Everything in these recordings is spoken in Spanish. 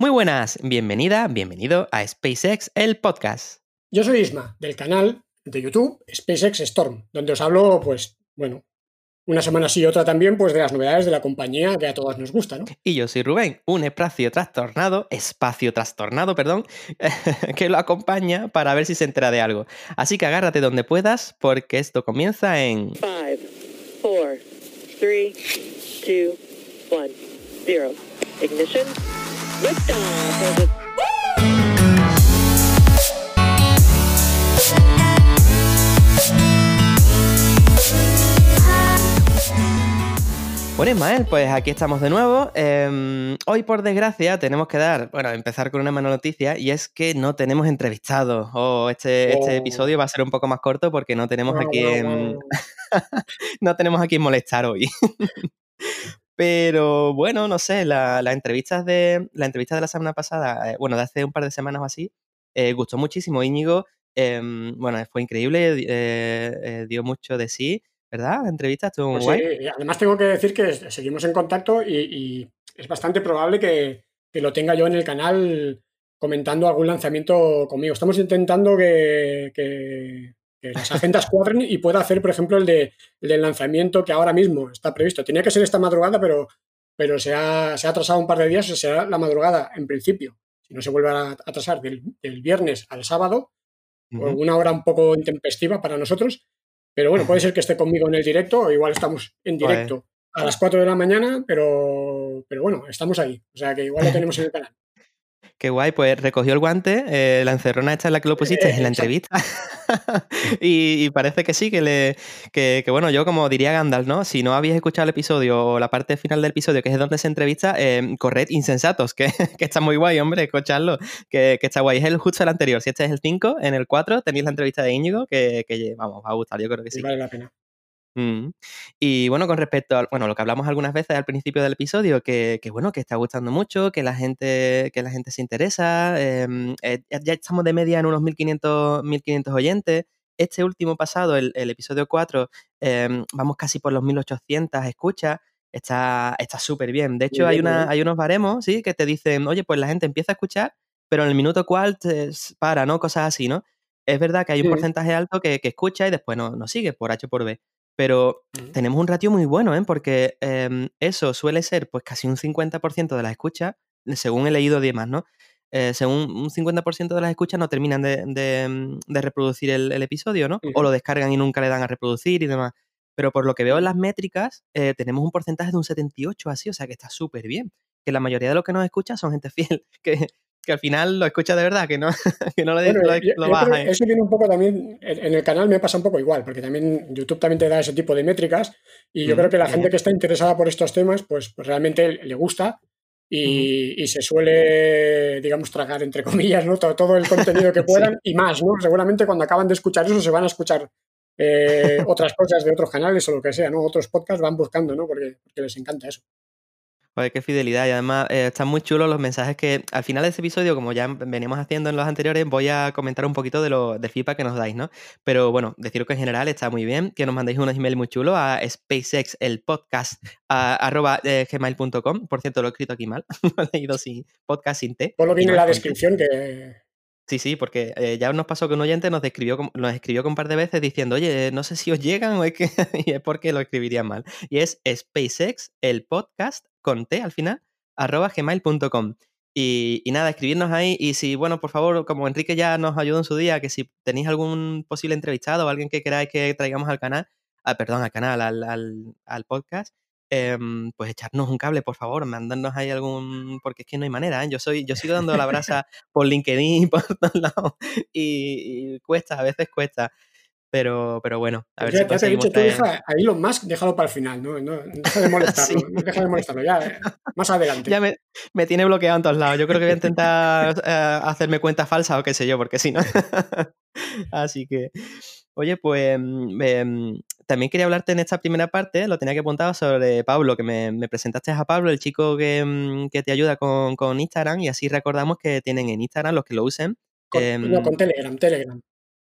Muy buenas, bienvenida, bienvenido a SpaceX, el podcast. Yo soy Isma, del canal de YouTube SpaceX Storm, donde os hablo, pues, bueno, una semana sí y otra también, pues de las novedades de la compañía que a todos nos gusta, ¿no? Y yo soy Rubén, un espacio trastornado, espacio trastornado, perdón, que lo acompaña para ver si se entera de algo. Así que agárrate donde puedas, porque esto comienza en 5, 4, 3, 2, 1, 0. Ignition. Bueno, Ismael, pues aquí estamos de nuevo. Em, hoy, por desgracia, tenemos que dar, bueno, empezar con una mala noticia y es que no tenemos entrevistados. Oh, este, este episodio va a ser un poco más corto porque no tenemos aquí no tenemos a quien molestar hoy. Pero bueno, no sé, la, entrevistas de, la entrevista de la semana pasada, eh, bueno, de hace un par de semanas o así, eh, gustó muchísimo. Íñigo, em, bueno, fue increíble, eh, dio mucho de sí, ¿verdad? La entrevista estuvo muy pues además tengo que decir que seguimos en contacto y, es bastante probable que, lo tenga yo en el canal comentando algún lanzamiento conmigo. Estamos intentando que, que las agendas cuadren y pueda hacer, por ejemplo, el, de, del lanzamiento que ahora mismo está previsto. Tenía que ser esta madrugada, pero, pero se, ha, se ha atrasado un par de días, o será la madrugada en principio. Si no se vuelve a atrasar del, viernes al sábado, una hora un poco intempestiva para nosotros, pero bueno, puede ser que esté conmigo en el directo, o igual estamos en directo a las 4 de la mañana, pero, pero bueno, estamos ahí. O sea que igual lo tenemos en el canal. Qué guay, pues recogió el guante, eh, la encerrona esta en la que lo pusiste en la entrevista. y, parece que sí, que le. Que, bueno, yo como diría Gandalf, ¿no? Si no habéis escuchado el episodio o la parte final del episodio, que es donde se entrevista, eh, corred insensatos, que, está muy guay, hombre, escucharlo. Que, está guay. Es el justo el anterior. Si este es el 5, en el 4 tenéis la entrevista de Íñigo, que, que vamos, va a gustar, yo creo que sí. Vale la pena. Mm. Y bueno, con respecto a bueno, lo que hablamos algunas veces al principio del episodio, que, bueno, que está gustando mucho, que la gente, que la gente se interesa. Em, eh, ya estamos de media en unos 1500, 1500 oyentes. Este último pasado, el, episodio 4, em, vamos casi por los 1800 escuchas. Está súper bien. De hecho, hay, una, hay unos baremos, ¿sí? Que te dicen, oye, pues la gente empieza a escuchar, pero en el minuto cual para, ¿no? Cosas así, ¿no? Es verdad que hay un porcentaje alto que, escucha y después no, no sigue por H por B pero tenemos un ratio muy bueno, ¿eh? porque em, eso suele ser pues casi un 50% de las escuchas, según he leído demás, ¿no? Eh, según un 50% de las escuchas no terminan de, mm, reproducir el, episodio, ¿no? O lo descargan y nunca le dan a reproducir y demás. Pero por lo que veo en las métricas, eh, tenemos un porcentaje de un 78 así, o sea que está súper bien. Que la mayoría de los que nos escuchan son gente fiel, que, que al final lo escucha de verdad, que no, que no lo, baja. Eso viene un poco también, en el canal me pasa un poco igual, porque también YouTube también te da ese tipo de métricas y yo creo que la gente que está interesada por estos temas, pues, pues realmente le gusta y, se suele, digamos, tragar, entre comillas, ¿no? todo, el contenido que puedan y más, ¿no? Seguramente cuando acaban de escuchar eso se van a escuchar eh, otras cosas de otros canales o lo que sea, ¿no? Otros podcasts van buscando, ¿no? porque les encanta eso. Qué fidelidad. Y además eh, están muy chulos los mensajes que al final de este episodio, como ya venimos haciendo en los anteriores, voy a comentar un poquito de lo de feedback que nos dais, ¿no? Pero bueno, deciros que en general está muy bien, que nos mandéis unos emails muy chulos a SpaceX, el podcast, arroba eh, gmail.com. Por cierto, lo he escrito aquí mal, lo he leído sin podcast sin T. Por lo que en la descripción que Sí, sí, porque eh, ya nos pasó que un oyente nos escribió, nos escribió un par de veces diciendo, oye, no sé si os llegan o es que y es porque lo escribiría mal. Y es SpaceX, el podcast, con T al final, arroba gmail.com. Y, y, nada, escribirnos ahí. Y si, bueno, por favor, como Enrique ya nos ayudó en su día, que si tenéis algún posible entrevistado o alguien que queráis que traigamos al canal, ah, perdón, al canal, al, al, al podcast, Em, pues echarnos un cable, por favor, mandarnos ahí algún, porque es que no hay manera, ¿eh? yo soy, yo sigo dando la brasa por LinkedIn, por todos lados, y, cuesta, a veces cuesta. Pero, pero bueno, a ver si te has dicho, tú deja, ahí lo más, déjalo para el final, no, no deja de molestarlo, no deja de molestarlo, ya, más adelante. Ya me, me, tiene bloqueado en todos lados, yo creo que voy a intentar eh, hacerme cuenta falsa o qué sé yo, porque si no. Así que, oye, pues mm, em, también quería hablarte en esta primera parte, lo tenía que apuntar sobre Pablo, que me, presentaste a Pablo, el chico que, mm, te ayuda con, Instagram, y así recordamos que tienen en Instagram los que lo usen. Con, no, con Telegram, Telegram.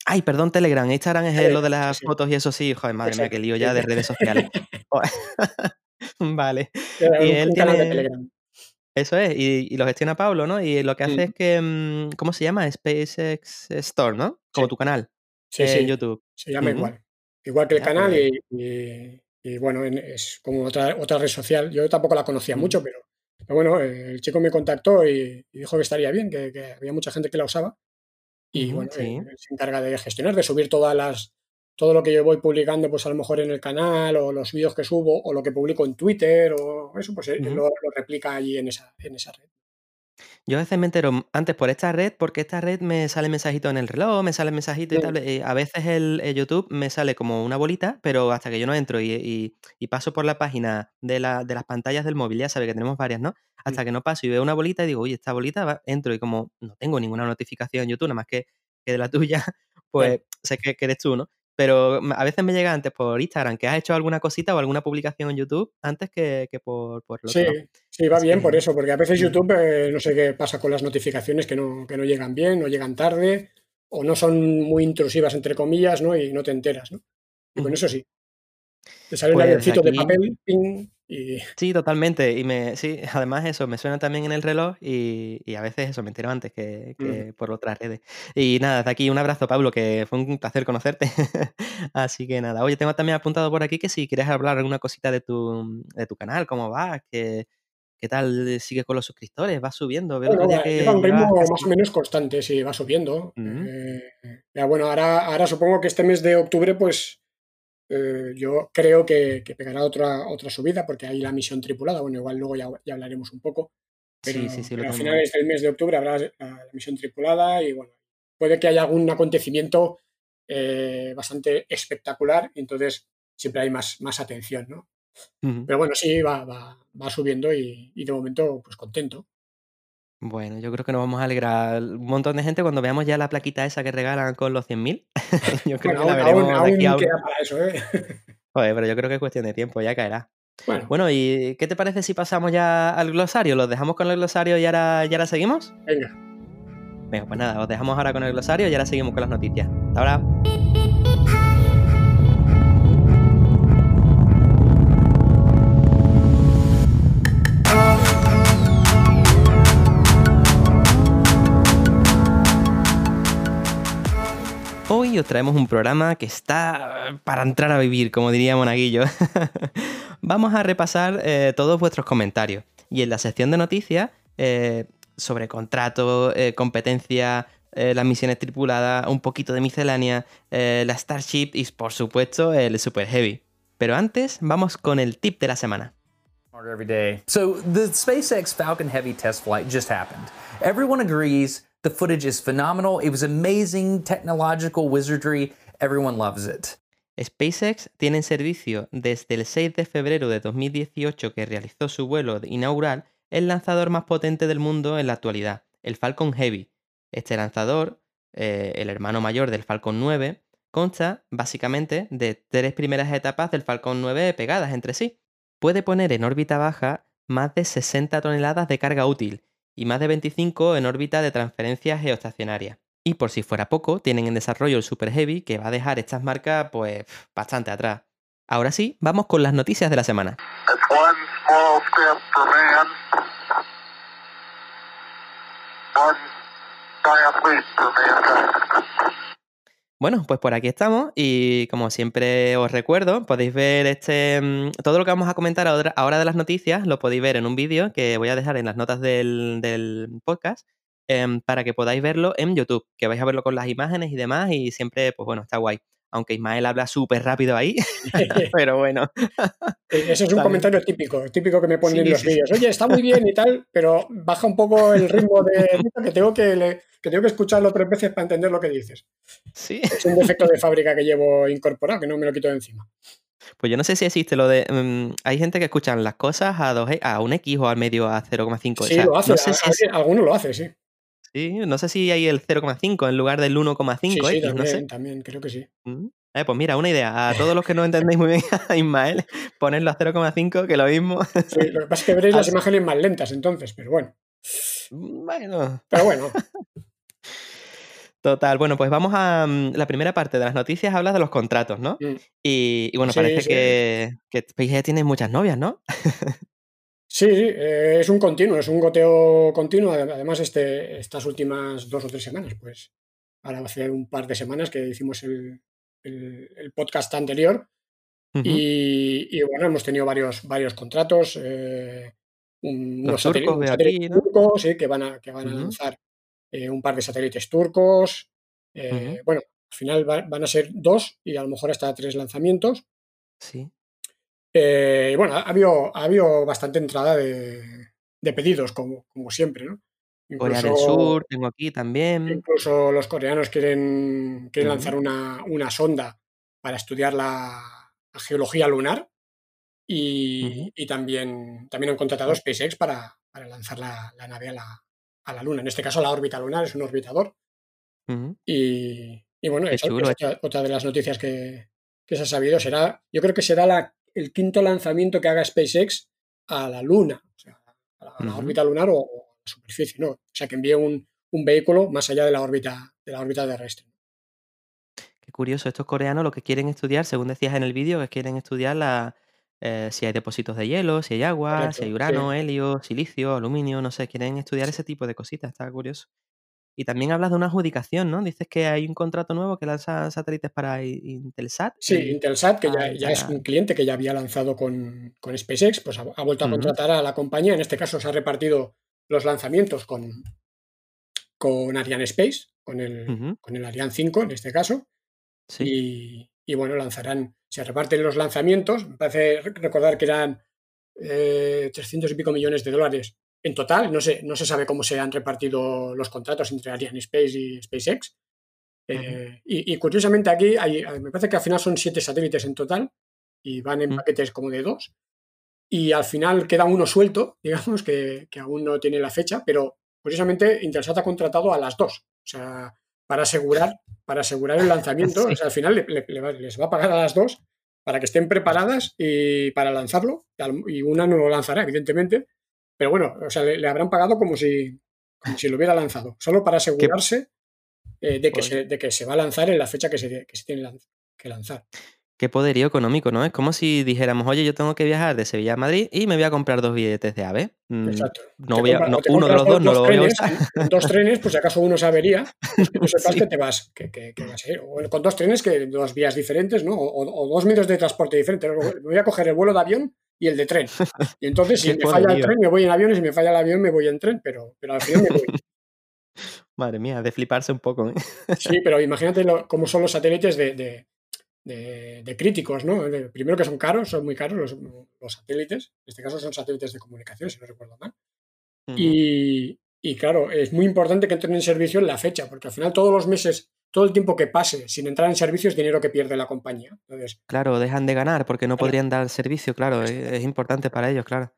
Ay, perdón, Telegram. Instagram es lo de las fotos y eso sí. Joder, madre mía, qué lío ya de redes sociales. vale. y él tiene... de Telegram. Eso es, y, lo gestiona Pablo, ¿no? Y lo que hace es que, mm, ¿cómo se llama? SpaceX Store, ¿no? Como tu canal. Sí, en YouTube. Se llama igual. Igual que el canal pues y, bueno, es como otra, otra red social. Yo tampoco la conocía mucho, pero, bueno, el chico me contactó y, dijo que estaría bien, que, había mucha gente que la usaba. Y bueno, se encarga de gestionar, de subir todas las, todo lo que yo voy publicando, pues a lo mejor en el canal, o los vídeos que subo, o lo que publico en Twitter, o eso, pues él lo, replica allí en esa, en esa red. Yo a veces me entero antes por esta red, porque esta red me sale mensajito en el reloj, me sale mensajito y tal. Eh, a veces el, YouTube me sale como una bolita, pero hasta que yo no entro y, paso por la página de, la, de, las pantallas del móvil, ya sabe que tenemos varias, ¿no? Hasta que no paso y veo una bolita y digo, oye, esta bolita, va, entro y como no tengo ninguna notificación en YouTube, nada más que, que de la tuya, pues sé que, que eres tú, ¿no? Pero a veces me llega antes por Instagram, que has hecho alguna cosita o alguna publicación en YouTube antes que, por, por Sí, sí, va bien por eso, porque a veces YouTube, eh, no sé qué pasa con las notificaciones que no, que no llegan bien, no llegan tarde, o no son muy intrusivas, entre comillas, ¿no? Y no te enteras, ¿no? Y con eso sí. Te sale un pues de papel, ping, Sí, totalmente. Y me, sí, además eso, me suena también en el reloj y, a veces eso, me entero antes que, mm. por otras redes. Y nada, de aquí un abrazo, Pablo, que fue un placer conocerte. Así que nada, oye, tengo también apuntado por aquí que si quieres hablar alguna cosita de tu, de tu canal, cómo va, que, ¿Qué tal sigue con los suscriptores? ¿Va subiendo? Bueno, un ritmo más o menos constante, sí, va subiendo. Mm. Eh, ya, bueno, ahora, ahora supongo que este mes de octubre, pues eh, yo creo que, pegará otra, otra subida porque hay la misión tripulada. Bueno, igual luego ya, hablaremos un poco. Pero, sí, sí, sí, a finales del mes de octubre habrá la, misión tripulada y bueno, puede que haya algún acontecimiento eh, bastante espectacular y entonces siempre hay más, más atención, ¿no? Pero bueno, sí, va, va, va subiendo y, y, de momento, pues contento. Bueno, yo creo que nos vamos a alegrar un montón de gente cuando veamos ya la plaquita esa que regalan con los 100.000. yo creo que la veremos aún, aquí aún queda para eso, ¿eh? Joder, pero yo creo que es cuestión de tiempo, ya caerá. Bueno. bueno, ¿y qué te parece si pasamos ya al glosario? ¿Los dejamos con el glosario y ahora, y ahora seguimos? Venga. Venga, pues nada, os dejamos ahora con el glosario y ahora seguimos con las noticias. Hasta ahora. Os traemos un programa que está para entrar a vivir, como diría Monaguillo. Vamos a repasar eh, todos vuestros comentarios. Y en la sección de noticias, eh, sobre contrato, eh, competencia, las misiones tripuladas, un poquito de miscelánea, la Starship y por supuesto el Super Heavy. Pero antes, vamos con el tip de la semana. So the SpaceX Falcon Heavy test flight just happened. Everyone agrees The footage is phenomenal. It was amazing technological wizardry. Everyone loves it. SpaceX tiene en servicio desde el 6 de febrero de 2018 que realizó su vuelo inaugural el lanzador más potente del mundo en la actualidad, el Falcon Heavy. Este lanzador, eh, el hermano mayor del Falcon 9, consta básicamente de tres primeras etapas del Falcon 9 pegadas entre sí. Puede poner en órbita baja más de 60 toneladas de carga útil y más de 25 en órbita de transferencia geoestacionaria. Y por si fuera poco, tienen en desarrollo el Super Heavy que va a dejar estas marcas pues bastante atrás. Ahora sí, vamos con las noticias de la semana. Bueno, pues por aquí estamos y como siempre os recuerdo, podéis ver este mm, todo lo que vamos a comentar ahora de las noticias, lo podéis ver en un vídeo que voy a dejar en las notas del, podcast em, para que podáis verlo en YouTube, que vais a verlo con las imágenes y demás y siempre, pues bueno, está guay. Aunque Ismael habla súper rápido ahí, pero bueno. E-, ese es un comentario típico, típico que me ponen en los vídeos. Oye, está muy bien y tal, pero baja un poco el ritmo de que tengo que que tengo que escucharlo tres veces para entender lo que dices. Sí. Es un defecto de fábrica que llevo incorporado, que no me lo quito de encima. Pues yo no sé si existe lo de. Mm, hay gente que escuchan las cosas a, 2, a un X o al medio a 0,5. Sí, lo hace. Alguno lo hace, sí. Sí, no sé si hay el 0,5 en lugar del 1,5 sí, sí, también, también, creo que sí. Mm. Eh, pues mira, una idea. A todos los que no entendéis muy bien a Ismael, ponedlo a 0,5, que lo mismo. Sí, lo que pasa es que veréis las imágenes más lentas entonces, pero bueno. Bueno. Pero bueno. Total, bueno, pues vamos a mm, la primera parte de las noticias, habla de los contratos, ¿no? Mm. Y, bueno, parece que, que tienes muchas novias, ¿no? Sí, eh, es un continuo, es un goteo continuo. Además, este, estas últimas dos o tres semanas, pues ahora va a ser un par de semanas que hicimos el, podcast anterior. y, bueno, hemos tenido varios, varios contratos. Eh, unos satélites, turcos que van a, que van a lanzar eh, un par de satélites turcos. Bueno, al final van a ser dos y a lo mejor hasta tres lanzamientos. Sí. Eh, bueno, ha habido, ha habido bastante entrada de, pedidos, como, como siempre, ¿no? Corea del Sur, tengo aquí también. Incluso los coreanos quieren, quieren lanzar una, sonda para estudiar la, geología lunar y, también, también han contratado SpaceX para, lanzar la, nave a la, a la, Luna. En este caso, la órbita lunar es un orbitador. y, bueno, esa, es otra, de las noticias que, que se ha sabido. Será, yo creo que será la el quinto lanzamiento que haga SpaceX a la Luna, o sea, a la, órbita lunar o, a la superficie, ¿no? O sea, que envíe un, vehículo más allá de la órbita, de la órbita terrestre. Qué curioso, estos coreanos lo que quieren estudiar, según decías en el vídeo, es quieren estudiar la, eh, si hay depósitos de hielo, si hay agua, si hay urano, helio, silicio, aluminio, no sé, quieren estudiar ese tipo de cositas, está curioso. Y también hablas de una adjudicación, ¿no? Dices que hay un contrato nuevo que lanza satélites para Intelsat. Sí, Intelsat, que ya, es un cliente que ya había lanzado con, SpaceX, pues ha, vuelto a contratar a la compañía. En este caso se ha repartido los lanzamientos con, con Ariane Space, con el, con el Ariane 5 en este caso. Sí. Y, bueno, lanzarán, se reparten los lanzamientos. Me parece recordar que eran 300 eh, y pico millones de dólares en total. No se, no se sabe cómo se han repartido los contratos entre Ariane Space y SpaceX. Eh, y, curiosamente aquí hay, me parece que al final son siete satélites en total y van en mm. paquetes como de dos. Y al final queda uno suelto, digamos, que, aún no tiene la fecha, pero curiosamente Intelsat ha contratado a las dos. O sea, para asegurar, para asegurar el lanzamiento. O sea, al final les va a pagar a las dos para que estén preparadas y para lanzarlo. Y una no lo lanzará, evidentemente, pero bueno, o sea, le, habrán pagado como si, si lo hubiera lanzado, solo para asegurarse eh, de, que se, de, que se, va a lanzar en la fecha que se, que se tiene que lanzar. Qué poderío económico, ¿no? Es como si dijéramos, oye, yo tengo que viajar de Sevilla a Madrid y me voy a comprar dos billetes de AVE. Mm, Exacto. No voy a, uno de los dos, no lo voy a usar. Dos trenes, pues si acaso uno se avería, pues que tú sepas que te vas, que, que, que vas a ir. O con dos trenes, que dos vías diferentes, ¿no? O, dos medios de transporte diferentes. Voy a coger el vuelo de avión y el de tren. Y entonces, si me falla el tren, me voy en avión, y si me falla el avión, me voy en tren, pero, pero al final me voy. Madre mía, de fliparse un poco. ¿eh? Sí, pero imagínate cómo son los satélites de, de, críticos, ¿no? primero que son caros, son muy caros los, los, satélites. En este caso son satélites de comunicación, si no recuerdo mal. y, y, claro, es muy importante que entren en servicio en la fecha, porque al final todos los meses todo el tiempo que pase sin entrar en servicio es dinero que pierde la compañía. Entonces, claro, dejan de ganar porque no podrían dar servicio, claro, es, importante para ellos, claro.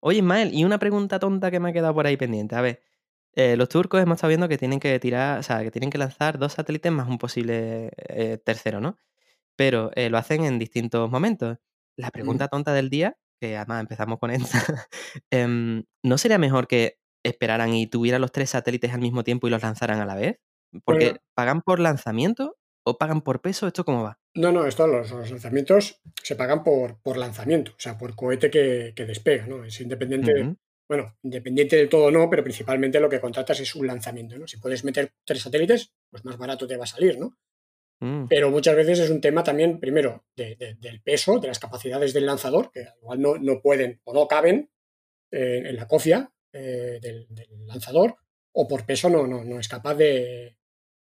Oye, Ismael, y una pregunta tonta que me ha quedado por ahí pendiente. A ver, eh, los turcos hemos estado viendo que tienen que tirar, o sea, que tienen que lanzar dos satélites más un posible eh, tercero, ¿no? Pero eh, lo hacen en distintos momentos. La pregunta tonta del día, que además empezamos con esta, em, ¿no sería mejor que esperaran y tuvieran los tres satélites al mismo tiempo y los lanzaran a la vez? Porque ¿pagan por lanzamiento o pagan por peso? ¿Esto cómo va? No, no, esto, los, lanzamientos se pagan por, por lanzamiento, o sea, por cohete que, despega, ¿no? Es independiente, bueno, independiente del todo no, pero principalmente lo que contratas es un lanzamiento, ¿no? Si puedes meter tres satélites, pues más barato te va a salir, ¿no? Mm. Pero muchas veces es un tema también, primero, del peso, de las capacidades del lanzador, que igual no, no pueden o no caben eh, en la cofia eh, del, lanzador, o por peso no, no, no es capaz de,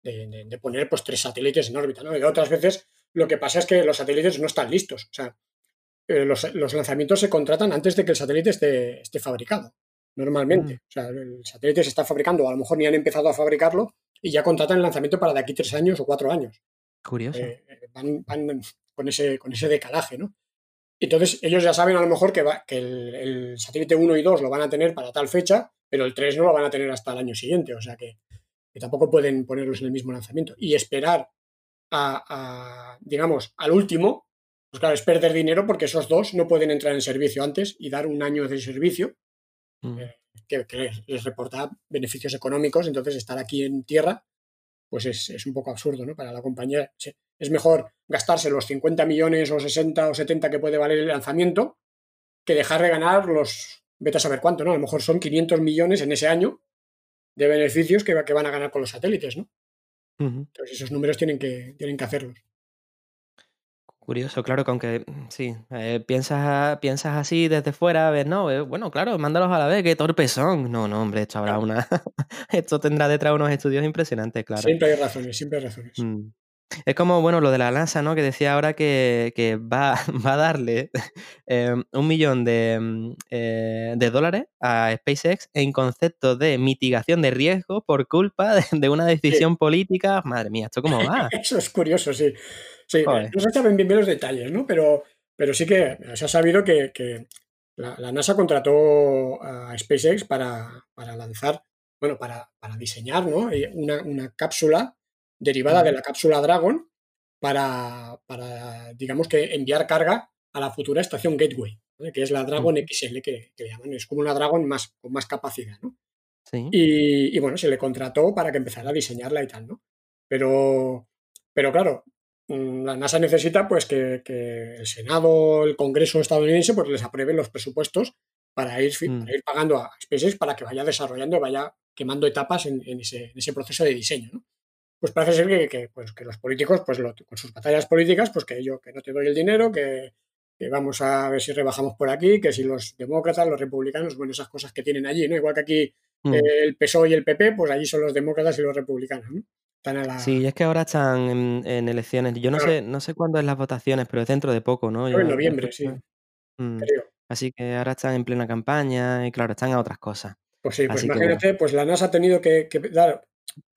de, poner pues, tres satélites en órbita. ¿no? Y otras veces lo que pasa es que los satélites no están listos. O sea, eh, los, lanzamientos se contratan antes de que el satélite esté, esté fabricado, normalmente. Mm. O sea, el satélite se está fabricando, o a lo mejor ni han empezado a fabricarlo y ya contratan el lanzamiento para de aquí tres años o cuatro años. Curioso. Eh, van, con, ese, con ese decalaje, ¿no? Entonces, ellos ya saben a lo mejor que, que el, el, satélite 1 y 2 lo van a tener para tal fecha, pero el 3 no lo van a tener hasta el año siguiente. O sea que que tampoco pueden ponerlos en el mismo lanzamiento. Y esperar a, digamos, al último, pues claro, es perder dinero porque esos dos no pueden entrar en servicio antes y dar un año de servicio mm. eh, que, les, reporta beneficios económicos. Entonces, estar aquí en tierra, pues es, un poco absurdo, ¿no? Para la compañía. Es mejor gastarse los 50 millones o 60 o 70 que puede valer el lanzamiento que dejar de ganar los vete a saber cuánto, ¿no? A lo mejor son 500 millones en ese año de beneficios que, que van a ganar con los satélites, ¿no? Entonces esos números tienen que, tienen que hacerlos. Curioso, claro, que aunque sí, eh, piensas, piensas así desde fuera, ves, no, eh, bueno, claro, mándalos a la vez, qué torpes son. No, no, hombre, esto habrá una. esto tendrá detrás unos estudios impresionantes, claro. Siempre hay razones, siempre hay razones. Mm. Es como, bueno, lo de la NASA, ¿no? Que decía ahora que, que va, va, a darle em, un millón de, mm, eh, de, dólares a SpaceX en concepto de mitigación de riesgo por culpa de, una decisión política. Madre mía, ¿esto cómo va? Eso es curioso, sí. Sí, no se saben bien, bien los detalles, ¿no? Pero, pero sí que se ha sabido que, la, NASA contrató a SpaceX para, lanzar, bueno, para, diseñar ¿no? una, cápsula derivada de la cápsula Dragon para, digamos que, enviar carga a la futura estación Gateway, que es la Dragon XL que, llaman. Es como una Dragon más, con más capacidad, ¿no? Sí. Y, y, bueno, se le contrató para que empezara a diseñarla y tal, ¿no? Pero, pero claro, Mm, la NASA necesita pues que, el Senado, el Congreso estadounidense, pues les aprueben los presupuestos para ir, mm. ir pagando a SpaceX para que vaya desarrollando y vaya quemando etapas en, ese, proceso de diseño. Pues parece ser que, pues, que los políticos, pues con sus batallas políticas, pues que yo que no te doy el dinero, que, vamos a ver si rebajamos por aquí, que si los demócratas, los republicanos, bueno, esas cosas que tienen allí, ¿no? Igual que aquí mm. el PSOE y el PP, pues allí son los demócratas y los republicanos, ¿no? Sí, es que ahora están en, elecciones. Yo no sé, no sé cuándo es las votaciones, pero es dentro de poco, ¿no? en noviembre, sí. Mm, así que ahora están en plena campaña y claro, están a otras cosas. Pues sí, pues imagínate, pues la NASA ha tenido que, dar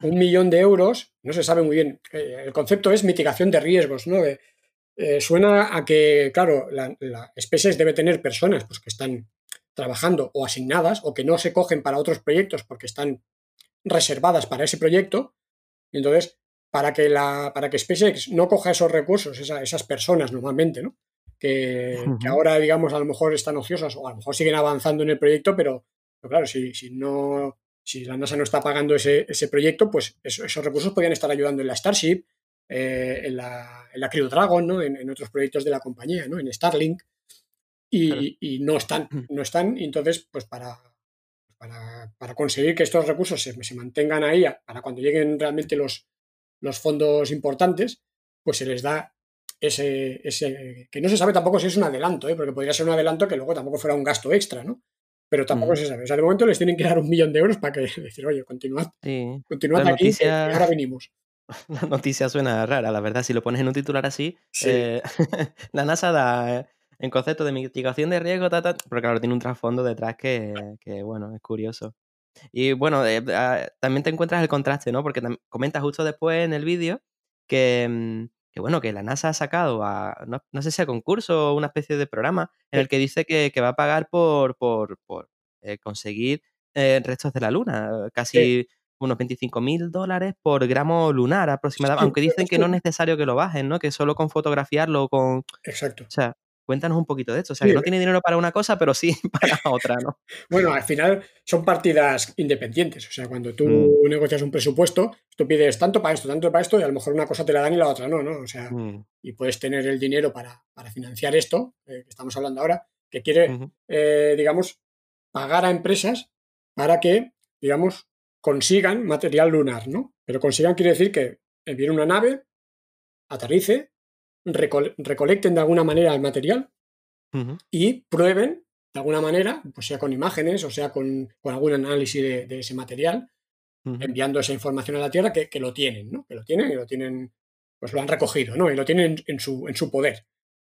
un millón de euros, no se sabe muy bien. Eh, el concepto es mitigación de riesgos, ¿no? Eh, suena a que, claro, la, la SpaceX debe tener personas pues, que están trabajando o asignadas o que no se cogen para otros proyectos porque están reservadas para ese proyecto entonces, para que, la, para que SpaceX no coja esos recursos, esas personas normalmente, ¿no? Que, ahora, digamos, a lo mejor están ociosas o a lo mejor siguen avanzando en el proyecto, pero, claro, si, si, no, si la NASA no está pagando ese, proyecto, pues esos recursos podrían estar ayudando en la Starship, eh, en, la, en la Crew Dragon, ¿no? En, otros proyectos de la compañía, ¿no? En Starlink. Y, no están, no están. Y entonces, pues para, para, conseguir que estos recursos se, mantengan ahí para cuando lleguen realmente los, los fondos importantes, pues se les da ese, ese, que no se sabe tampoco si es un adelanto, ¿eh? porque podría ser un adelanto que luego tampoco fuera un gasto extra, ¿no? Pero tampoco mm. se sabe. O sea, de momento les tienen que dar un millón de euros para que decir, oye, continuad, continuad aquí, y ahora venimos. La noticia suena rara, la verdad. Si lo pones en un titular así, eh, la NASA da en concepto de mitigación de riesgo, pero claro, tiene un trasfondo detrás que, bueno, es curioso. Y bueno, eh, ah, también te encuentras el contraste, ¿no? Porque comentas justo después en el vídeo que, mm, que, bueno, que la NASA ha sacado a, no, sé si a concurso o una especie de programa en el que dice que, va a pagar por, por, eh, conseguir eh, restos de la Luna, casi unos 25 mil dólares por gramo lunar aproximadamente, aunque dicen que no es necesario que lo bajen, ¿no? Que solo con fotografiarlo, con... Exacto. O sea, Cuéntanos un poquito de esto. O sea, que no tiene dinero para una cosa, pero sí para otra, ¿no? bueno, al final son partidas independientes. O sea, cuando tú mm. negocias un presupuesto, tú pides tanto para esto, tanto para esto, y a lo mejor una cosa te la dan y la otra no, ¿no? O sea, mm. y puedes tener el dinero para, financiar esto, eh, que estamos hablando ahora, que quiere, eh, digamos, pagar a empresas para que, digamos, consigan material lunar, ¿no? Pero consigan quiere decir que viene una nave, aterrice, recolecten de alguna manera el material y prueben de alguna manera, pues sea con imágenes o sea con, algún análisis de, ese material, enviando esa información a la Tierra que, lo tienen, ¿no? Que lo tienen y lo tienen, pues lo han recogido, ¿no? Y lo tienen en su, en su poder.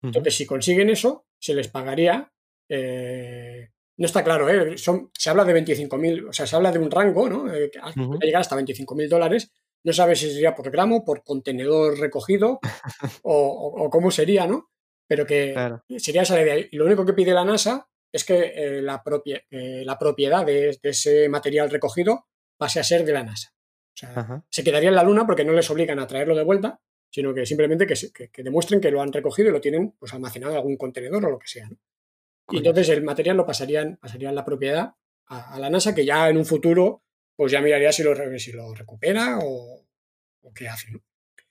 Entonces, si consiguen eso, se les pagaría. Eh, no está claro, ¿eh? Son, se habla de 25.000, o sea, se habla de un rango, ¿no? Eh, llegar hasta 25.000 dólares, no sabes si sería por gramo, por contenedor recogido o, cómo sería, ¿no? Pero que sería esa idea. Y lo único que pide la NASA es que eh, la, eh, la, propiedad de, ese material recogido pase a ser de la NASA. O sea, se quedaría en la Luna porque no les obligan a traerlo de vuelta, sino que simplemente que, demuestren que lo han recogido y lo tienen pues, almacenado en algún contenedor o lo que sea. Y entonces el material lo pasarían, pasarían la propiedad a, la NASA, que ya en un futuro pues ya miraría si lo, si lo recupera o, qué hace. ¿no?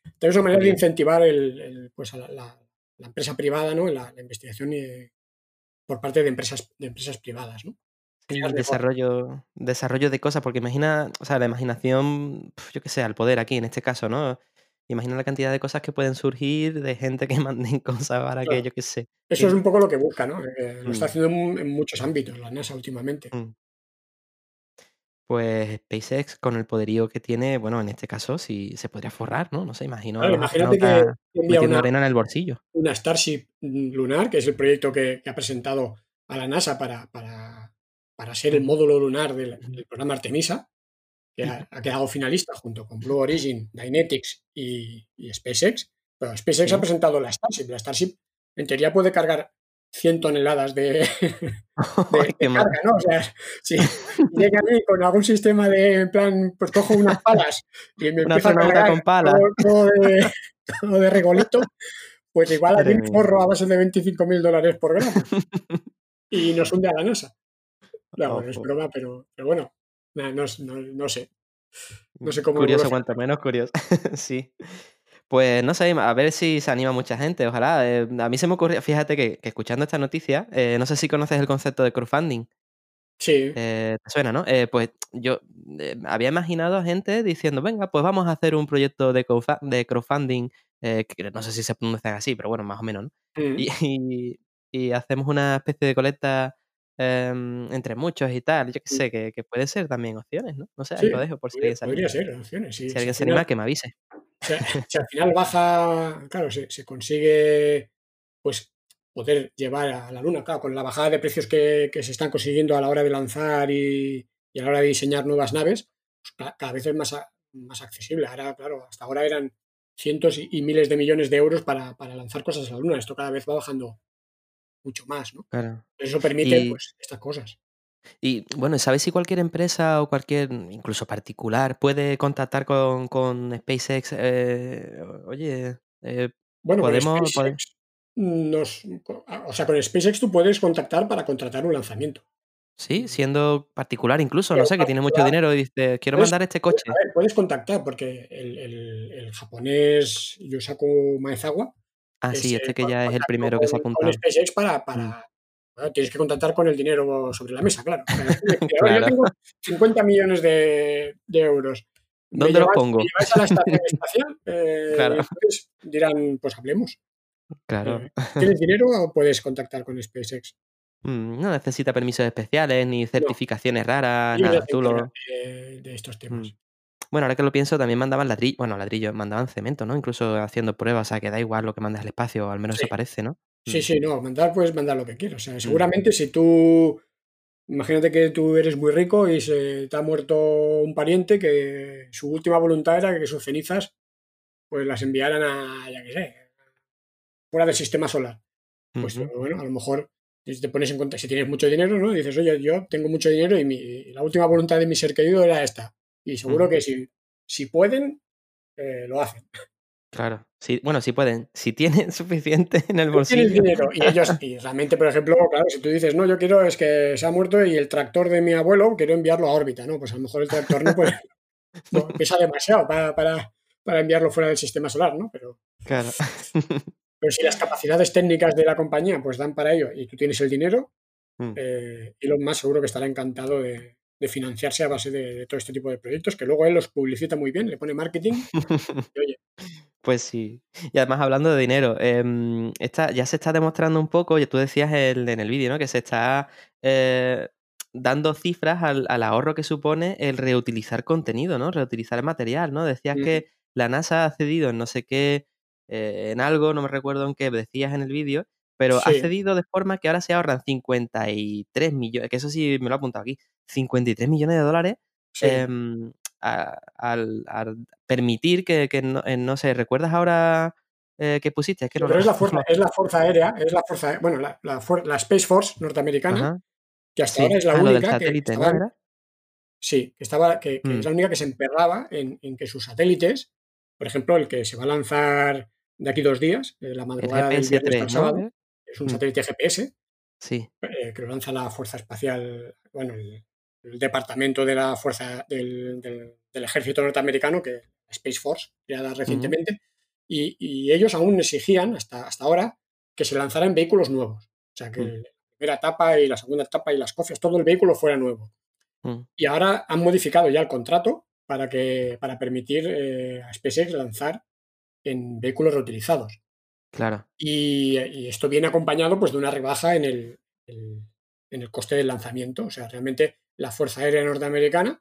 Entonces, es una manera de incentivar el, pues a la, empresa privada, ¿no? la, investigación por parte de empresas, de empresas privadas. ¿no? el desarrollo, desarrollo de cosas, porque imagina, o sea, la imaginación, yo qué sé, al poder aquí en este caso, ¿no? Imagina la cantidad de cosas que pueden surgir de gente que manden cosas para que, Claro. yo qué sé. Eso es que- un poco lo que busca, ¿no? Eh, lo está Mm. haciendo en, en muchos ámbitos la NASA últimamente. mm. Pues SpaceX, con el poderío que tiene, bueno, en este caso sí se podría forrar, ¿no? No sé, imagino Claro, imagínate que envía una, arena en el bolsillo. una Starship lunar, que es el proyecto que, que ha presentado a la NASA para, para, para ser el módulo lunar del, programa Artemisa, que ha, quedado finalista junto con Blue Origin, Dynetics y, y SpaceX. Pero SpaceX Sí. ha presentado la Starship. La Starship, en teoría, puede cargar 100 toneladas de, de, de carga, ¿no? O sea, si llega a mí con algún sistema de, en plan, pues cojo unas palas y me Un empiezo a cargar con palas. todo, todo de, todo de regolito, pues igual aquí un forro a base de 25 mil dólares por gramo y nos hunde a la NASA. No, bueno, es broma, pero, pero bueno, no, no, no, sé. No sé cómo Curioso, cuanto menos curioso. sí. Pues no sé, a ver si se anima mucha gente, ojalá. Eh, a mí se me ocurrió, fíjate que, que escuchando esta noticia, eh, no sé si conoces el concepto de crowdfunding. Sí, Eh, ¿te suena, no? Pues yo había imaginado a gente diciendo, venga, pues vamos a hacer un proyecto de, de crowdfunding, que no sé si se pronuncian así, pero bueno, más o menos, ¿no? mm, Y, y- y hacemos una especie de colecta em, entre muchos y tal, yo qué sé, que, que puede ser también opciones, ¿no? No sé, ahí sí, lo dejo por si alguien se anima. podría ser opciones. Sí, Si alguien al se anima, que me avise. Si, si al final baja, claro, se, se consigue pues poder llevar a la luna, claro, con la bajada de precios que, que se están consiguiendo a la hora de lanzar y, y a la hora de diseñar nuevas naves, pues ca- cada vez es más, a- más accesible. Ahora, claro, hasta ahora eran cientos y, y miles de millones de euros para, para lanzar cosas a la luna. Esto cada vez va bajando mucho más, ¿no? Claro. Eso permite, Y, pues, estas cosas. Y bueno, ¿sabes si cualquier empresa o cualquier, incluso particular, puede contactar con, con SpaceX? Eh, oye, eh, Bueno, con podemos, pode- SpaceX nos, o sea, con SpaceX tú puedes contactar para contratar un lanzamiento. Sí, siendo particular incluso, no sé, que tiene mucho dinero y dice, quiero puedes, mandar este coche. a ver, puedes contactar porque el, el- el japonés Yusaku Maezawa Ah, sí, este que con- ya es el primero que se ha con, con apuntado. SpaceX para, Mm, para bueno, tienes que contactar con el dinero sobre la mesa, claro. O sea, tú le dices, "Oye, yo Claro. tengo 50 millones de, de euros. ¿Me ¿Dónde me pongo? lleváis a la estación espacial? Eh, Claro, entonces dirán, pues hablemos. claro. Eh, ¿Tienes dinero o puedes contactar con SpaceX? Mm, No necesita permisos especiales ni No, certificaciones raras, ya nada. se Tú lo... de, de estos Mm. temas. Bueno, ahora que lo pienso, también mandaban ladrillo, bueno, ladrillo, mandaban cemento, ¿no? Incluso haciendo pruebas, o sea, que da igual lo que mandes al espacio, al menos Sí, eso parece, ¿no? Sí, Mm, sí, no, mandar puedes mandar lo que quieras. O sea, mm, seguramente si tú, imagínate que tú eres muy rico y se te ha muerto un pariente que su última voluntad era que sus cenizas pues las enviaran a, ya que sé, fuera del sistema solar. Pues bueno, a lo mejor si te pones en cuenta, si tienes mucho dinero, ¿no? Y dices, oye, yo tengo mucho dinero y, mi, y la última voluntad de mi ser querido era esta. Y seguro que si, si pueden, eh, lo hacen. Claro. Sí, bueno, si pueden. Si tienen suficiente en el Tú tienes bolsillo. dinero y ellos, y realmente, por ejemplo, claro, si tú dices, no, yo quiero, es que se ha muerto y el tractor de mi abuelo quiero enviarlo a órbita, ¿no? Pues a lo mejor el tractor no puede, no, pesa demasiado para, para, para enviarlo fuera del sistema solar, ¿no? Pero, Claro. pero si las capacidades técnicas de la compañía pues dan para ello y tú tienes el dinero, Mm. eh, Elon Musk seguro que estará encantado de, de financiarse a base de, de todo este tipo de proyectos, que luego él los publicita muy bien, le pone marketing y oye, Pues sí. Y además, hablando de dinero, em, esta- ya se está demostrando un poco, ya tú decías el- en el vídeo, ¿no? Que se está eh, dando cifras al, al ahorro que supone el reutilizar contenido, ¿no? Reutilizar el material, ¿no? Decías mm, que la NASA ha cedido en no sé qué, eh, en algo, no me recuerdo en qué decías en el vídeo, pero ha sí, cedido de forma que ahora se ahorran 53 millones, que eso sí me lo he apuntado aquí, 53 millones de dólares sí. a- al, permitir que, que no, eh, no sé, ¿recuerdas ahora eh, que pusiste? Es que no pero es la fuerza, es la fuerza aérea, es la fuerza, bueno, la, la, la Space Force norteamericana, Ajá, que hasta ahora sí. es la Ah, única que satélite, ¿no? estaba, ¿Era? sí, que estaba, que, que es Mm, la única que se emperraba en, en que sus satélites, por ejemplo, el que se va a lanzar de aquí dos días, eh, la el madrugada del viernes para GPS-3, el ¿no? sábado, ¿Eh? Es un satélite GPS, Sí. eh, que lo lanza la Fuerza Espacial, bueno, el, el departamento de la Fuerza del, del- del Ejército norteamericano, que Space Force, creada recientemente, y, y ellos aún exigían hasta, hasta ahora que se lanzaran vehículos nuevos. O sea, que mm, el primera etapa y la segunda etapa y las cofias, todo el vehículo fuera nuevo. Mm. Y ahora han modificado ya el contrato para, que, para permitir eh, a SpaceX lanzar en vehículos reutilizados. Claro. Y, y esto viene acompañado pues, de una rebaja en el, el- en el coste del lanzamiento. O sea, realmente la Fuerza Aérea Norteamericana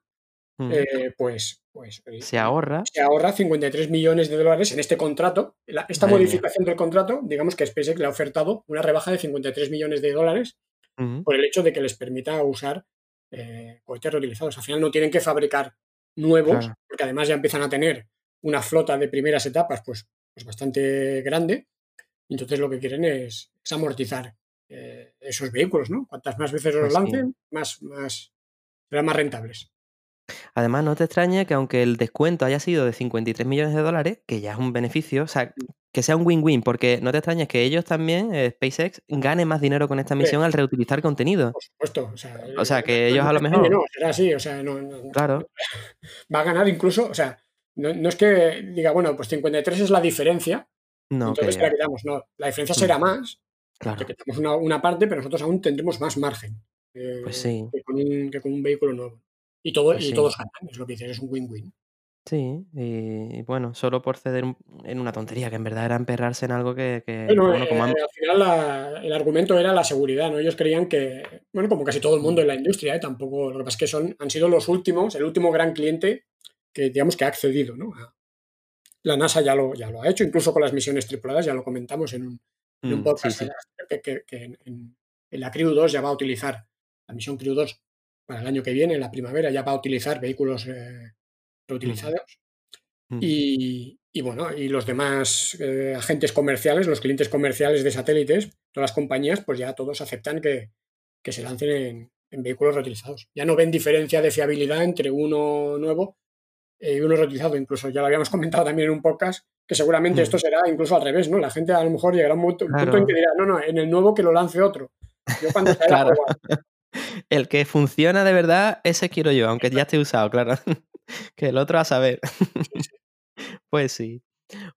Mm. eh, pues, pues eh, Se ahorra. se ahorra 53 millones de dólares en este contrato. La- esta Madre mía. modificación del contrato, digamos que SpaceX le ha ofertado una rebaja de 53 millones de dólares por el hecho de que les permita usar eh, cohetes reutilizados. Al final no tienen que fabricar nuevos, Claro. porque además ya empiezan a tener una flota de primeras etapas pues, pues bastante grande. Entonces lo que quieren es, es amortizar eh, esos vehículos, ¿no? Cuantas más veces los Pues lancen, más, más serán más rentables. Además, no te extrañe que aunque el descuento haya sido de 53 millones de dólares, que ya es un beneficio, o sea, que sea un win-win, porque no te extrañes que ellos también, eh, SpaceX, gane más dinero con esta misión al reutilizar contenido. Por supuesto. O sea, O sea, que ellos a lo mejor- No, será así. O sea, no, no- Claro, va a ganar incluso, o sea, no, no es que diga, bueno, pues 53 es la diferencia, no, entonces te la quitamos. No, la diferencia Mm. será más, claro, te quitamos una, una parte, pero nosotros aún tendremos más margen eh, Pues sí. que, con un, que con un vehículo nuevo. Y, todo, Pues y sí. todos ganan, es lo que dices, es un win-win. sí, y, y bueno, solo por ceder un- en una tontería, que en verdad era emperrarse en algo que, que, Bueno, bueno, como eh, han- al final la- el argumento era la seguridad, ¿no? Ellos creían que, bueno, como casi todo el mundo en la industria, ¿eh? tampoco, lo que pasa es que son, han sido los últimos, el último gran cliente que, digamos, que ha accedido, ¿no? A- la NASA ya lo, ya lo ha hecho, incluso con las misiones tripuladas, ya lo comentamos en un, en un Mm, podcast sí, sí. que, que- que en, en- en la Crew 2 ya va a utilizar, la misión Crew 2 para el año que viene, en la primavera, ya va a utilizar vehículos eh, reutilizados. Mm. Y, y bueno, y los demás eh, agentes comerciales, los clientes comerciales de satélites, todas las compañías, pues ya todos aceptan que, que se lancen en, en vehículos reutilizados. Ya no ven diferencia de fiabilidad entre uno nuevo eh, y uno reutilizado. Incluso ya lo habíamos comentado también en un podcast, que seguramente Mm. esto será incluso al revés, ¿no? La gente a lo mejor llegará a un punto, en que dirá, no, no, en el nuevo que lo lance otro. Yo cuando sea la Claro. El que funciona de verdad, ese quiero yo, aunque ya esté usado, claro. que el otro a saber. pues sí.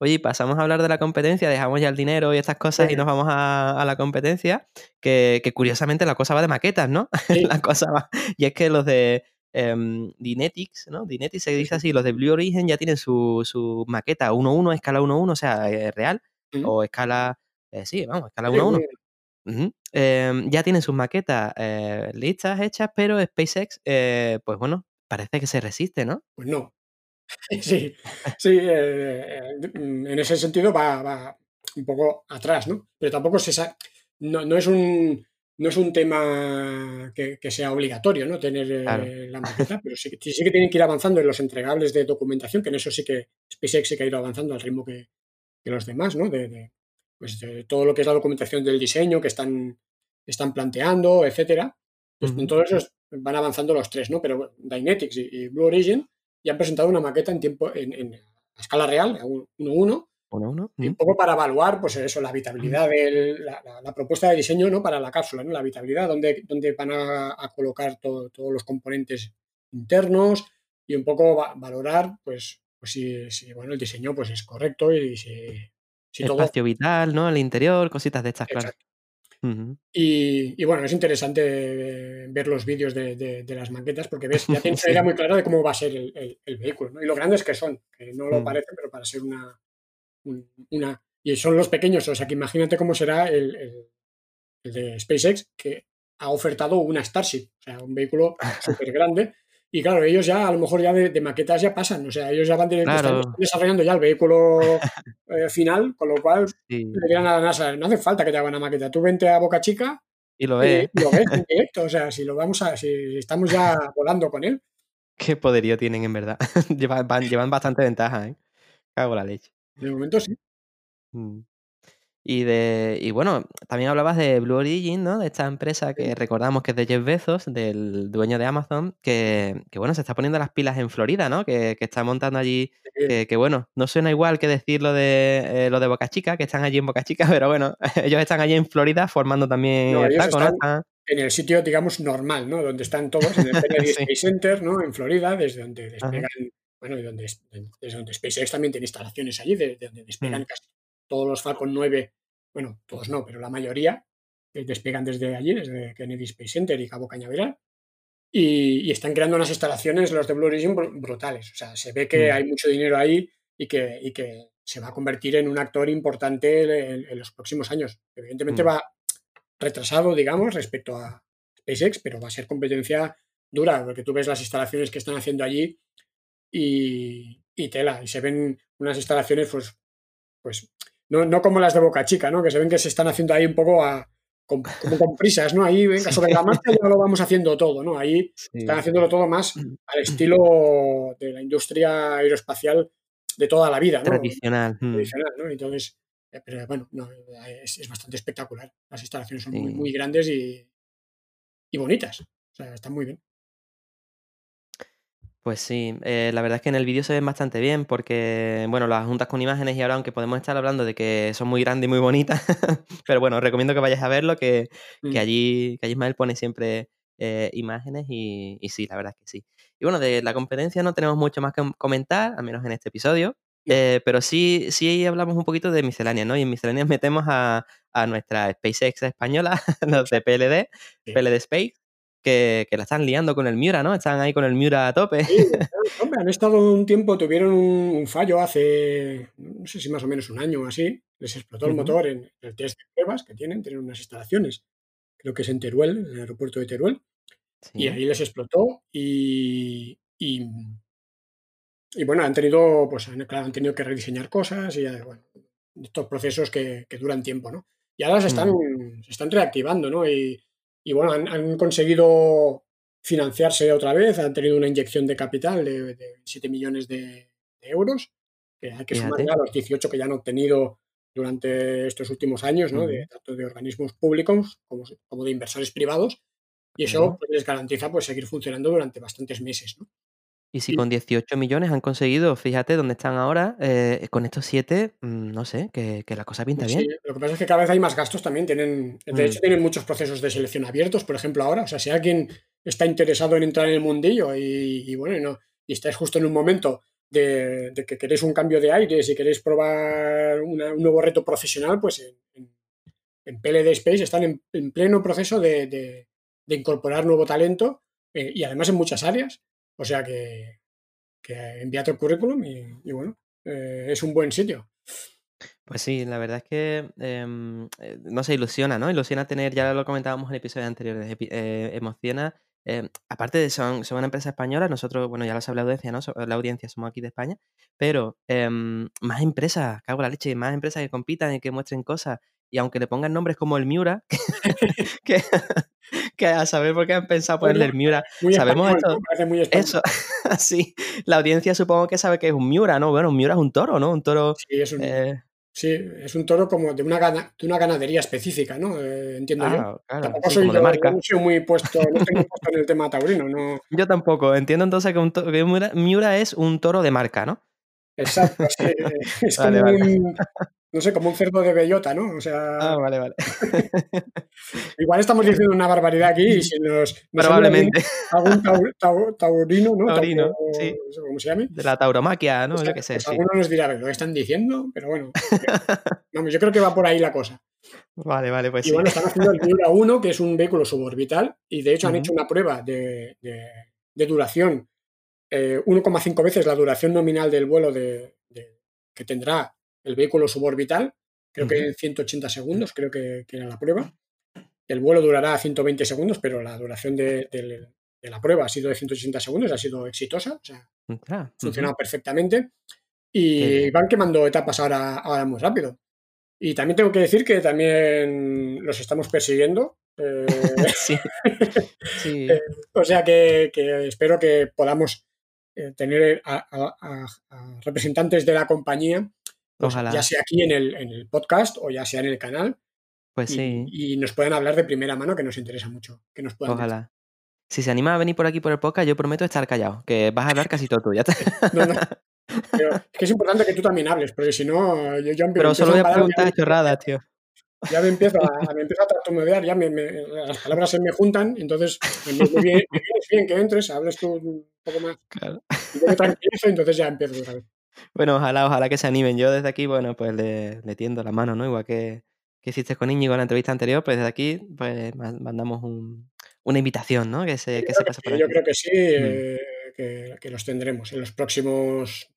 Oye, pasamos a hablar de la competencia, dejamos ya el dinero y estas cosas y nos vamos a, a la competencia, que, que curiosamente la cosa va de maquetas, ¿no? Sí. la cosa va. Y es que los de em, Dynetics, ¿no? Dynetics se dice así, los de Blue Origin ya tienen su, su maqueta 1-1, escala 1-1, o sea, eh, real, Mm. o escala, eh, sí, vamos, escala Sí, 1-1. muy- Ujú. Em, ya tienen sus maquetas eh, listas, hechas, pero SpaceX, eh, pues bueno, parece que se resiste, ¿no? Pues no. Sí, sí, eh, en ese sentido va, va un poco atrás, ¿no? Pero tampoco se sa- no, no es un no es un tema que, que sea obligatorio, ¿no? Tener eh, la maqueta, pero sí, que- sí que tienen que ir avanzando en los entregables de documentación, que en eso sí que SpaceX sí que ha ido avanzando al ritmo que, que los demás, ¿no? De, de, pues de todo lo que es la documentación del diseño que están, están planteando, etcétera. Pues en todo eso es- van avanzando los tres, ¿no? Pero Dynetics y, y Blue Origin ya han presentado una maqueta en tiempo, en, en a escala real, a 1-1, 1-1. y un ujú. poco para evaluar, pues eso, la habitabilidad, del, la, la- la propuesta de diseño, ¿no? Para la cápsula, ¿no? La habitabilidad, dónde, dónde van a, a colocar todo- todos los componentes internos y un poco va- valorar, pues, pues si, si, bueno, el diseño pues es correcto y si, si todo... Espacio vital, ¿no? El interior, cositas de estas, claro. Y, y bueno, es interesante ver los vídeos de, de- de las maquetas porque ves, ya tienes una idea muy clara de cómo va a ser el, el- el vehículo, ¿no? Y lo grandes que son, que no lo Mm. parece, pero para ser una, un- una... Y son los pequeños, o sea que imagínate cómo será el, el- el de SpaceX, que ha ofertado una Starship, o sea, un vehículo súper grande. Y claro, ellos ya a lo mejor ya de, de maquetas ya pasan, o sea, ellos ya van están Claro. desarrollando ya el vehículo eh, final, con lo cual Sí. le dirán a la NASA, no hace falta que te haga una maqueta, tú vente a Boca Chica Y lo y, ves. y lo ves en directo, o sea, si lo vamos a, si estamos ya volando con él, Qué poderío tienen, en verdad. llevan, van- llevan bastante ventaja, ¿eh? Cago la leche. De momento sí. Mm. Y de y bueno, también hablabas de Blue Origin, ¿no? De esta empresa que recordamos que es de Jeff Bezos, del dueño de Amazon, que, que, bueno, se está poniendo las pilas en Florida, ¿no? Que, que está montando allí, que, que, bueno, no suena igual que decir lo de, eh, lo de Boca Chica, que están allí en Boca Chica, pero bueno, ellos están allí en Florida formando también No, el taco, en el sitio, digamos, normal, ¿no? Donde están todos, en el Kennedy Sí. Space Center, ¿no? En Florida, desde donde Ajá. Bueno, y donde, desde donde SpaceX también tiene instalaciones allí, desde donde despegan Mm. casi todos los Falcon 9, bueno, todos no, pero la mayoría, despegan desde allí, desde Kennedy Space Center y Cabo Cañaveral. Y, están creando unas instalaciones, los de Blue Origin, brutales. O sea, se ve que mm. hay mucho dinero ahí y que, y que se va a convertir en un actor importante en, los próximos años. Evidentemente mm. va retrasado, digamos, respecto a SpaceX, pero va a ser competencia dura, porque tú ves las instalaciones que están haciendo allí y, tela, y se ven unas instalaciones, pues, pues no, no, como las de Boca Chica, ¿no? Que se ven que se están haciendo ahí un poco a, como con prisas, ¿no? Ahí, venga, sobre la marcha ya lo vamos haciendo todo, ¿no? Ahí están haciéndolo todo más al estilo de la industria aeroespacial de toda la vida, ¿no? Tradicional. Mm. Tradicional, ¿no? Entonces, eh, pero bueno, no, es, es, bastante espectacular. Las instalaciones son muy, muy grandes y, y bonitas. O sea, están muy bien. Pues sí, eh, la verdad es que en el vídeo se ven bastante bien porque, bueno, las juntas con imágenes y ahora aunque podemos estar hablando de que son muy grandes y muy bonitas, pero bueno, os recomiendo que vayáis a verlo, que, que mm. allí, que allí Ismael pone siempre eh, imágenes y, y, sí, la verdad es que sí. Y bueno, de la competencia no tenemos mucho más que comentar, al menos en este episodio, eh, pero sí, sí hablamos un poquito de miscelánea, ¿no? Y en miscelánea metemos a, a nuestra SpaceX española, los de PLD, PLD Space, que, la están liando con el Miura, ¿no? Están ahí con el Miura a tope. Sí, hombre, han estado un tiempo, tuvieron un, fallo hace, no sé si más o menos un año o así, les explotó el motor en el test de pruebas que tienen, tienen unas instalaciones, creo que es en Teruel, en el aeropuerto de Teruel, y ahí les explotó y, y, bueno, han tenido, pues claro, han tenido que rediseñar cosas y bueno, estos procesos que, duran tiempo, ¿no? Y ahora se están, se están reactivando, ¿no? Y, y bueno, han, conseguido financiarse otra vez, han tenido una inyección de capital de, 7 millones de, euros, que hay que sumar a los 18 que ya han obtenido durante estos últimos años, ¿no? de, tanto de organismos públicos como, como de inversores privados, y eso pues, les garantiza pues, seguir funcionando durante bastantes meses. ¿no? Y si con 18 millones han conseguido, fíjate dónde están ahora, eh, con estos 7, mm, no sé, que, la cosa pinta bien. Sí, lo que pasa es que cada vez hay más gastos también. Tienen, de hecho, mm. tienen muchos procesos de selección abiertos, por ejemplo, ahora. O sea, si alguien está interesado en entrar en el mundillo y, bueno, y, no, y estáis justo en un momento de, que queréis un cambio de aire, si queréis probar un nuevo reto profesional, pues en, en, PLD Space están en, pleno proceso de, incorporar nuevo talento eh, y además en muchas áreas. O sea que, que envía tu currículum y, bueno, eh, es un buen sitio. Pues sí, la verdad es que em, eh, no se ilusiona, ¿no? Ilusiona tener, ya lo comentábamos en episodios anteriores, eh, emociona. Em, aparte de son, son una empresa española, nosotros, bueno, ya lo sabe la audiencia, ¿no? La audiencia somos aquí de España, pero em, más empresas, cago la leche, más empresas que compitan y que muestren cosas. Y aunque le pongan nombres como el Miura, que, que a saber por qué han pensado ponerle el Miura. Sabemos esto. eso, sí. La audiencia supongo que sabe que es un Miura, ¿no? Bueno, un Miura es un toro, ¿no? Un toro. Sí, es un, eh, sí, es un toro como de una, de una ganadería específica, ¿no? Eh, entiendo yo. Claro, tampoco soy, de marca. no muy puesto, no muy puesto en el tema taurino, ¿no? Yo tampoco. Entiendo entonces que, un que Miura, es un toro de marca, ¿no? Exacto, sí. es como un, no sé, como un cerdo de bellota, ¿no? O sea. Ah, vale, vale. igual estamos diciendo una barbaridad aquí y si nos. Probablemente. Algún, taurino, ¿no? Taurino, sí. ¿Cómo se llama? De la tauromaquia, ¿no? yo qué sé. Pues alguno nos dirá lo que están diciendo, pero bueno. vamos, yo creo que va por ahí la cosa. Vale, vale, pues y bueno, están haciendo el Miura 1, que es un vehículo suborbital, y de hecho han hecho una prueba de, de, duración, 1,5 eh, veces la duración nominal del vuelo de, que tendrá el vehículo suborbital, creo que en 180 segundos, creo que, era la prueba. El vuelo durará 120 segundos, pero la duración de, la prueba ha sido de 180 segundos, ha sido exitosa, o sea, ha funcionado perfectamente. Y van quemando etapas ahora, ahora muy rápido. Y también tengo que decir que también los estamos persiguiendo. Eh, sí. Eh, o sea que, espero que podamos eh, tener a, representantes de la compañía pues ya sea aquí en el, en el, podcast o ya sea en el canal. Pues sí. Y nos puedan hablar de primera mano, que nos interesa mucho. Que nos puedan Ojalá. Si se anima a venir por aquí por el podcast, yo prometo estar callado, que vas a hablar casi todo tú. Ya no, no. Pero es que es importante que tú también hables, porque si no, yo empiezo. Pero solo voy a preguntar chorradas, tío. Ya me empiezo a, me empiezo a tartamudear, ya me, las palabras se me juntan, entonces me, viene, bien que entres, hables tú un poco más. Claro. Y yo me tranquilizo, entonces ya empiezo otra vez. Bueno, ojalá, ojalá que se animen. Yo desde aquí, bueno, pues le, le tiendo la mano, ¿no? Igual que, que hiciste con Íñigo en la entrevista anterior, pues desde aquí pues mandamos una invitación, ¿no? Que se, que se pase por aquí. Yo creo que sí, mm. eh, que, los tendremos en los próximos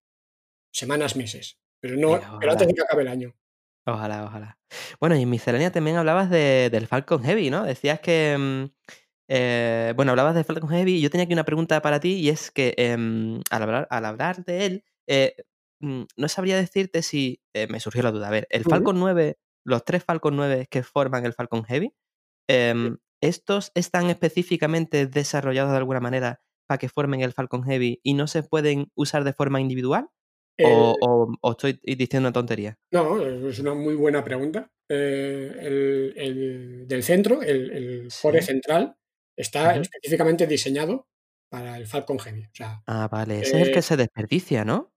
semanas, meses. Pero no, pero antes de que acabe el año. Ojalá, ojalá. Bueno, y en miscelánea también hablabas de, del Falcon Heavy, ¿no? Decías que. Mm, eh, bueno, hablabas de Falcon Heavy y yo tenía aquí una pregunta para ti y es que em, al, hablar, al hablar de él, eh, mm, no sabría decirte si. me surgió la duda. A ver, el Falcon 9 los tres Falcon 9 que forman el Falcon Heavy, em, ¿estos están específicamente desarrollados de alguna manera para que formen el Falcon Heavy y no se pueden usar de forma individual? O, estoy diciendo una tontería? No, es una muy buena pregunta. Eh, el, del centro, el, core central, está específicamente diseñado para el Falcon Heavy. ah, vale. Ese es el que eh se desperdicia, ¿no?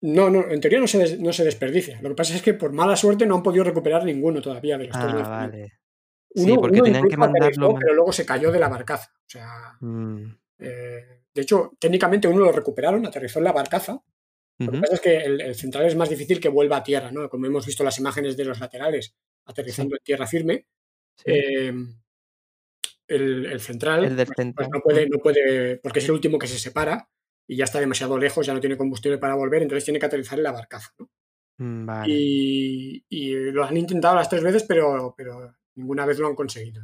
No, no, en teoría no se, no se desperdicia. Lo que pasa es que por mala suerte no han podido recuperar ninguno todavía de los ah, vale. Uno, sí, porque tenían que mandarlo. pero luego se cayó de la barcaza. O sea. Mm. Eh, de hecho, técnicamente uno lo recuperaron, aterrizó en la barcaza. Lo que pasa es que el, central es más difícil que vuelva a tierra, ¿no? Como hemos visto las imágenes de los laterales aterrizando en tierra firme. Eh, el, central, el pues, pues no, puede, no puede, porque es el último que se separa y ya está demasiado lejos, ya no tiene combustible para volver, entonces tiene que aterrizar en la barcaza. Mm, y, lo han intentado las tres veces, pero, pero ninguna vez lo han conseguido.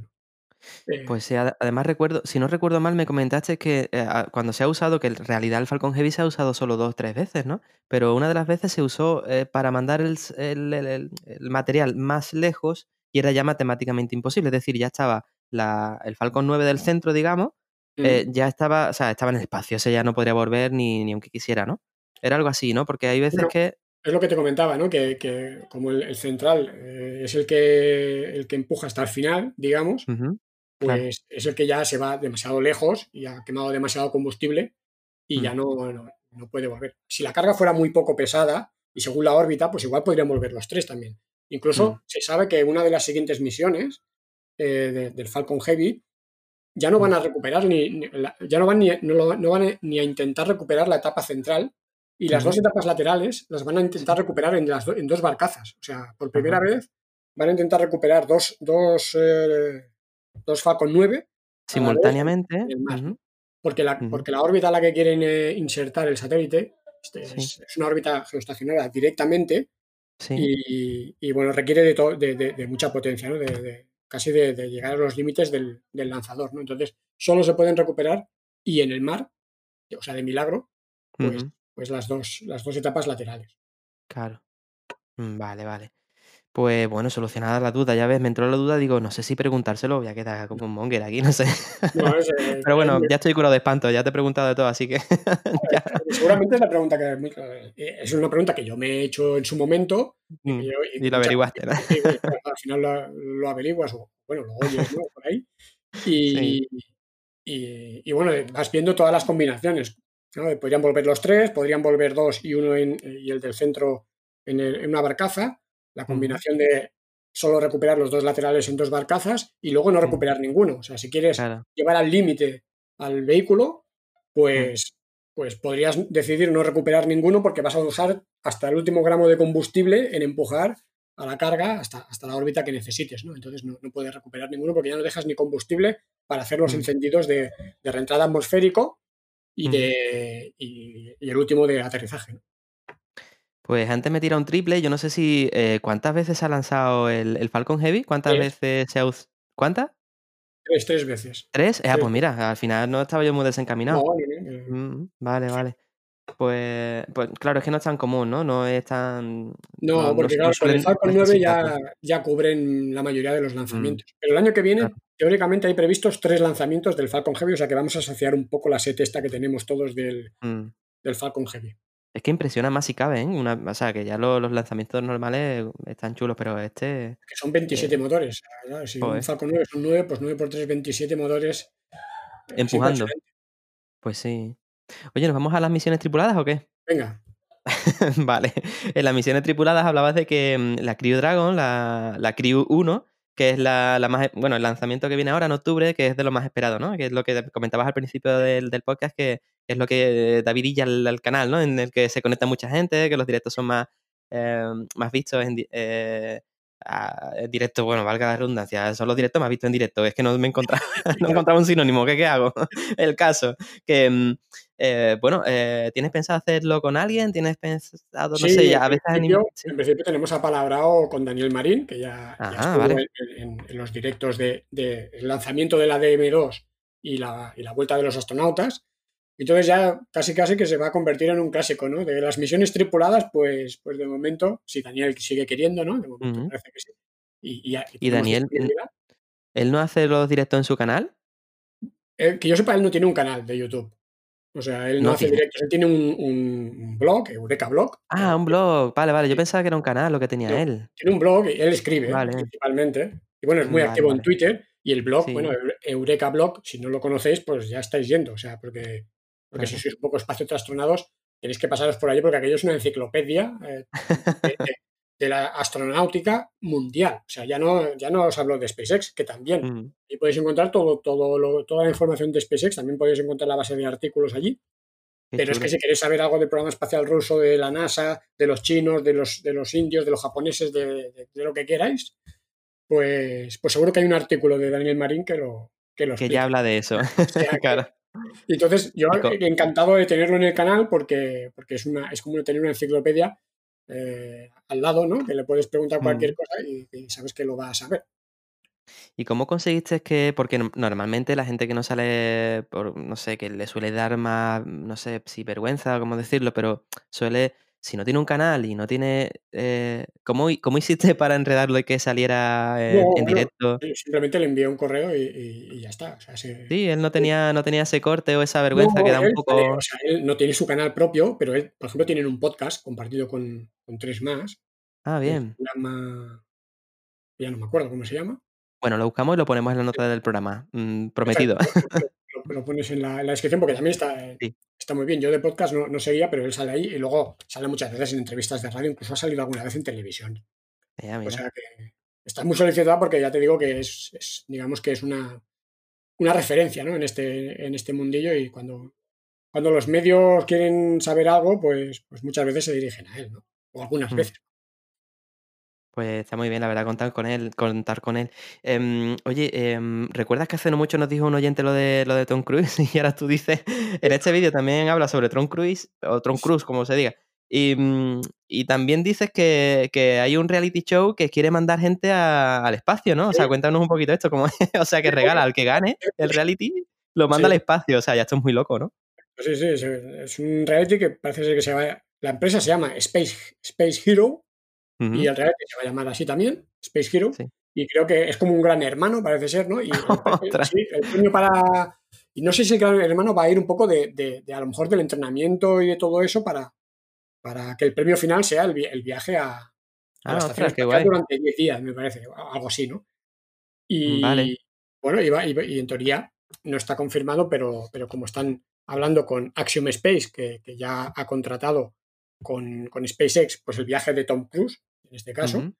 Pues sí, además recuerdo, si no recuerdo mal, me comentaste que eh, cuando se ha usado, que en realidad el Falcon Heavy se ha usado solo dos o tres veces, ¿no? Pero una de las veces se usó eh, para mandar el, material más lejos y era ya matemáticamente imposible. Es decir, ya estaba el Falcon 9 del centro, digamos, eh, ya estaba, o sea, estaba en el espacio, o sea, ya no podría volver ni, ni aunque quisiera, ¿no? Era algo así, ¿no? Porque hay veces que... Es lo que te comentaba, ¿no? Que, que como el, central eh, es el que, el que empuja hasta el final, digamos, pues es el que ya se va demasiado lejos y ha quemado demasiado combustible y ya mm. no, no, puede volver. Si la carga fuera muy poco pesada y según la órbita, pues igual podrían volver los tres también. Incluso mm. se sabe que una de las siguientes misiones eh, del Falcon Heavy ya no van a recuperar ni, ya no van ni, no, van ni a intentar recuperar la etapa central y las dos etapas laterales las van a intentar recuperar en, las en dos barcazas. O sea, por primera vez van a intentar recuperar dos, dos, eh, dos Falcon 9 simultáneamente. porque, la, porque la órbita a la que quieren eh, insertar el satélite este, es, una órbita geoestacionaria directamente y, bueno, requiere de, de, mucha potencia, ¿no? de, casi de, llegar a los límites del, lanzador, ¿no? Entonces, solo se pueden recuperar y en el mar, o sea, de milagro, pues, pues las, dos, las dos etapas laterales. Claro. Mm, vale, vale. Pues bueno, solucionada la duda, ya ves, me entró la duda, digo, no sé si preguntárselo, voy a quedar como un monger aquí, no sé. Pero bueno, ya estoy curado de espanto, ya te he preguntado de todo, así que. Seguramente es la pregunta que eh, es una pregunta que yo me he hecho en su momento. y, mm, lo averiguaste, ¿no? al final lo, averiguas, o bueno, lo oyes, ¿no? Por ahí. Y, y, bueno, vas viendo todas las combinaciones. ¿no? Podrían volver los tres, podrían volver dos y uno en, y el del centro en, en una barcaza la combinación de solo recuperar los dos laterales en dos barcazas y luego no recuperar ninguno. O sea, si quieres llevar al límite al vehículo, pues, pues podrías decidir no recuperar ninguno porque vas a usar hasta el último gramo de combustible en empujar a la carga hasta, hasta la órbita que necesites, ¿no? Entonces no, puedes recuperar ninguno porque ya no dejas ni combustible para hacer los encendidos de, de reentrada atmosférico y, de, y, el último de aterrizaje. Pues antes me tira un triple, yo no sé si. Eh, ¿Cuántas veces ha lanzado el, Falcon Heavy? ¿Cuántas veces se ha usado? ¿Cuántas? Tres, tres veces. ¿Tres? Eh, pues mira, al final no estaba yo muy desencaminado. Mm, vale, vale. Pues, pues claro, es que no es tan común, ¿no? No es tan. No, porque claro, con el Falcon 9 ya, ya, cubren la mayoría de los mm. lanzamientos. Pero el año que viene, teóricamente, hay previstos tres lanzamientos del Falcon Heavy, o sea que vamos a asociar un poco la set esta que tenemos todos del, mm. del Falcon Heavy. Es que impresiona más si cabe, ¿eh? Una, o sea, que ya los lanzamientos normales están chulos, pero este... Que son 27 eh, motores. Si un Falcon 9 son 9, pues 9 por 3, 27 motores. Empujando. Pues sí. Oye, ¿nos vamos a las misiones tripuladas o qué? Venga. vale. En las misiones tripuladas hablabas de que mm, la Crew Dragon, la, la Crew 1, que es la, la, más, bueno, el lanzamiento que viene ahora en octubre, que es de lo más esperado, ¿no? Que es lo que comentabas al principio del, del podcast, que es lo que da vidilla al, canal, ¿no? En el que se conecta mucha gente, que los directos son más, eh, más vistos en, eh, directo, bueno, valga la redundancia, son los directos me has visto en directo, es que no me he encontrado, no he encontrado un sinónimo, ¿qué, qué hago? El caso, que, mm, eh, bueno, eh, ¿tienes pensado hacerlo con alguien? ¿Tienes pensado, no sé, ya a veces... En principio, en principio tenemos apalabrado con Daniel Marín, que ya, estuvo en, los directos del de, lanzamiento de la DM2 y la, y la vuelta de los astronautas, entonces ya casi casi que se va a convertir en un clásico, ¿no? De las misiones tripuladas, pues, pues de momento, si Daniel sigue queriendo, ¿no? De momento parece que sí. Y, Daniel, ¿él no hace los directos en su canal? Eh, que yo sepa, él no tiene un canal de YouTube. O sea, él no, hace directos, él tiene un, blog, Eureka Blog. Ah, un blog, vale, vale. Yo pensaba que era un canal lo que tenía él. Tiene un blog y él escribe principalmente. Y bueno, es muy activo en Twitter. Y el blog, bueno, Eureka Blog, si no lo conocéis, pues ya estáis yendo. O sea, porque porque si sois un poco espacio trastornados, tenéis que pasaros por allí porque aquello es una enciclopedia eh, de, la astronáutica mundial. O sea, ya no, ya no os hablo de SpaceX, que también. Mm. Y podéis encontrar todo, todo toda la información de SpaceX, también podéis encontrar la base de artículos allí. Pero es que si queréis saber algo del programa espacial ruso, de la NASA, de los chinos, de los, de los indios, de los japoneses, de, lo que queráis, pues, pues seguro que hay un artículo de Daniel Marín que lo, que, que ya habla de eso. claro. Entonces, yo encantado de tenerlo en el canal porque, porque es, una, es como tener una enciclopedia eh, al lado, ¿no? Que le puedes preguntar cualquier mm. cosa y, sabes que lo va a saber. ¿Y cómo conseguiste que, porque normalmente la gente que no sale, por, no sé, que le suele dar más, no sé si vergüenza, cómo decirlo, pero suele si no tiene un canal y no tiene... Eh, ¿cómo, ¿cómo, hiciste para enredarlo y que saliera en, directo? simplemente le envié un correo y, ya está. Sí, él no tenía, no tenía ese corte o esa vergüenza que da un poco... o sea, él no tiene su canal propio, pero él, por ejemplo, tiene un podcast compartido con, con tres más. Ah, bien. Llama... Ya no me acuerdo cómo se llama. Bueno, lo buscamos y lo ponemos en la nota del programa. Mm, prometido. Lo, pones en la, descripción porque también está, está muy bien. Yo de podcast no, no, seguía, pero él sale ahí y luego sale muchas veces en entrevistas de radio, incluso ha salido alguna vez en televisión. O sea que está muy solicitado porque ya te digo que es, digamos que es una, una referencia ¿no? en, este, en este mundillo y cuando, cuando los medios quieren saber algo, pues, pues muchas veces se dirigen a él, ¿no? O algunas mm. veces. Pues está muy bien, la verdad, contar con él. Contar con él. Em, oye, em, ¿recuerdas que hace no mucho nos dijo un oyente lo de, lo de Tom Cruise? Y ahora tú dices, en este vídeo también habla sobre Tom Cruise, o Tom Cruise, como se diga. Y, mm, también dices que, hay un reality show que quiere mandar gente al espacio, ¿no? O sea, cuéntanos un poquito esto, como, o sea, que regala al que gane el reality, lo manda al espacio. O sea, ya esto es muy loco, ¿no? Sí, sí, es un reality que parece ser que se va... La empresa se llama Space, Space Hero y el reality se va a llamar así también, Space Hero. Y creo que es como un gran hermano, parece ser, ¿no? Y el, premio para. Y no sé si el gran hermano va a ir un poco de, de, a lo mejor del entrenamiento y de todo eso para, para que el premio final sea el, el viaje a, a la ah, estación durante 10 días, me parece, algo así, ¿no? Y bueno, y, en teoría no está confirmado, pero, pero como están hablando con Axiom Space, que, que ya ha contratado con, con, SpaceX, pues el viaje de Tom Cruise, en este caso,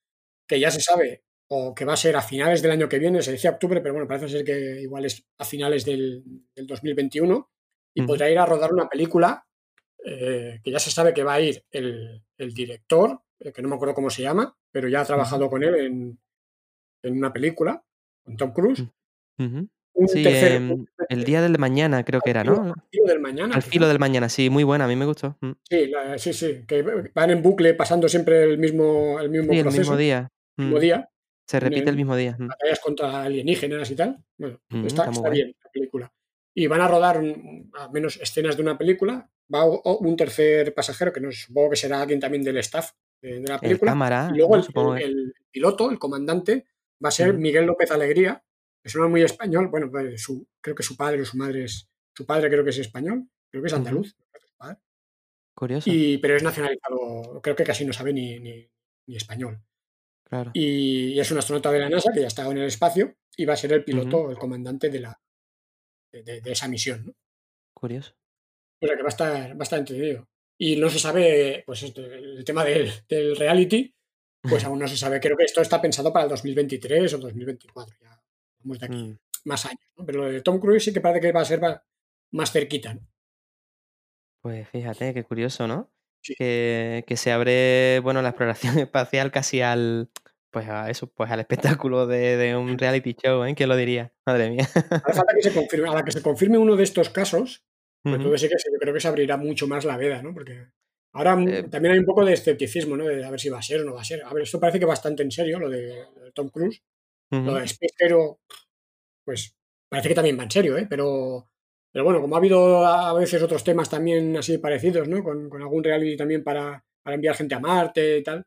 que ya se sabe o que va a ser a finales del año que viene, se decía octubre, pero bueno, parece ser que igual es a finales del, 2021, y podrá ir a rodar una película eh, que ya se sabe que va a ir el, director, eh, que no me acuerdo cómo se llama, pero ya ha trabajado con él en, en, una película, con Tom Cruise sí, em, el día del mañana creo que era, ¿no? Al filo del mañana. Al filo del mañana, sí, muy buena, a mí me gustó. Mm. Sí, sí, sí, que van en bucle pasando siempre el mismo, el mismo proceso. el mismo día. El mismo mm. día. Se repite el mismo día. Mm. Batallas contra alienígenas y tal. Bueno, está, bien la película. Y van a rodar al menos escenas de una película. Va un tercer pasajero, que no supongo que será alguien también del staff de, la película. cámara, y luego el, piloto, el comandante, va a ser Miguel López Alegría, es muy español. Bueno, pues su, creo que su padre o su madre es. Su padre creo que es español, creo que es andaluz. Curioso. Y, pero es nacionalizado, creo que casi no sabe ni, ni, español. Claro. Y, es un astronauta de la NASA que ya estado en el espacio y va a ser el piloto, el comandante de, la, de, esa misión. ¿no? Curioso. O sea que va a estar, bastante entretenido. Y no se sabe, pues el tema del, del reality, pues aún no se sabe. Creo que esto está pensado para el 2023 o 2024. Ya de aquí mm. más años. Pero lo de Tom Cruise sí que parece que va a ser más cerquita. Pues fíjate, qué curioso, ¿no? Que, se abre, bueno, la exploración espacial casi al, Pues a eso, pues al espectáculo de, un reality show, ¿eh? ¿Quién lo diría? Madre mía. Hace falta que se confirme, a la que se confirme uno de estos casos, pues todo sí que yo creo que se abrirá mucho más la veda, ¿no? Porque ahora eh, también hay un poco de escepticismo, ¿no? De a ver si va a ser o no va a ser. A ver, esto parece que bastante en serio, lo de, Tom Cruise. Lo de Space Hero, pues parece que también va en serio, ¿eh? Pero, pero bueno, como ha habido a veces otros temas también así parecidos, ¿no? Con, con algún reality también para, para enviar gente a Marte y tal.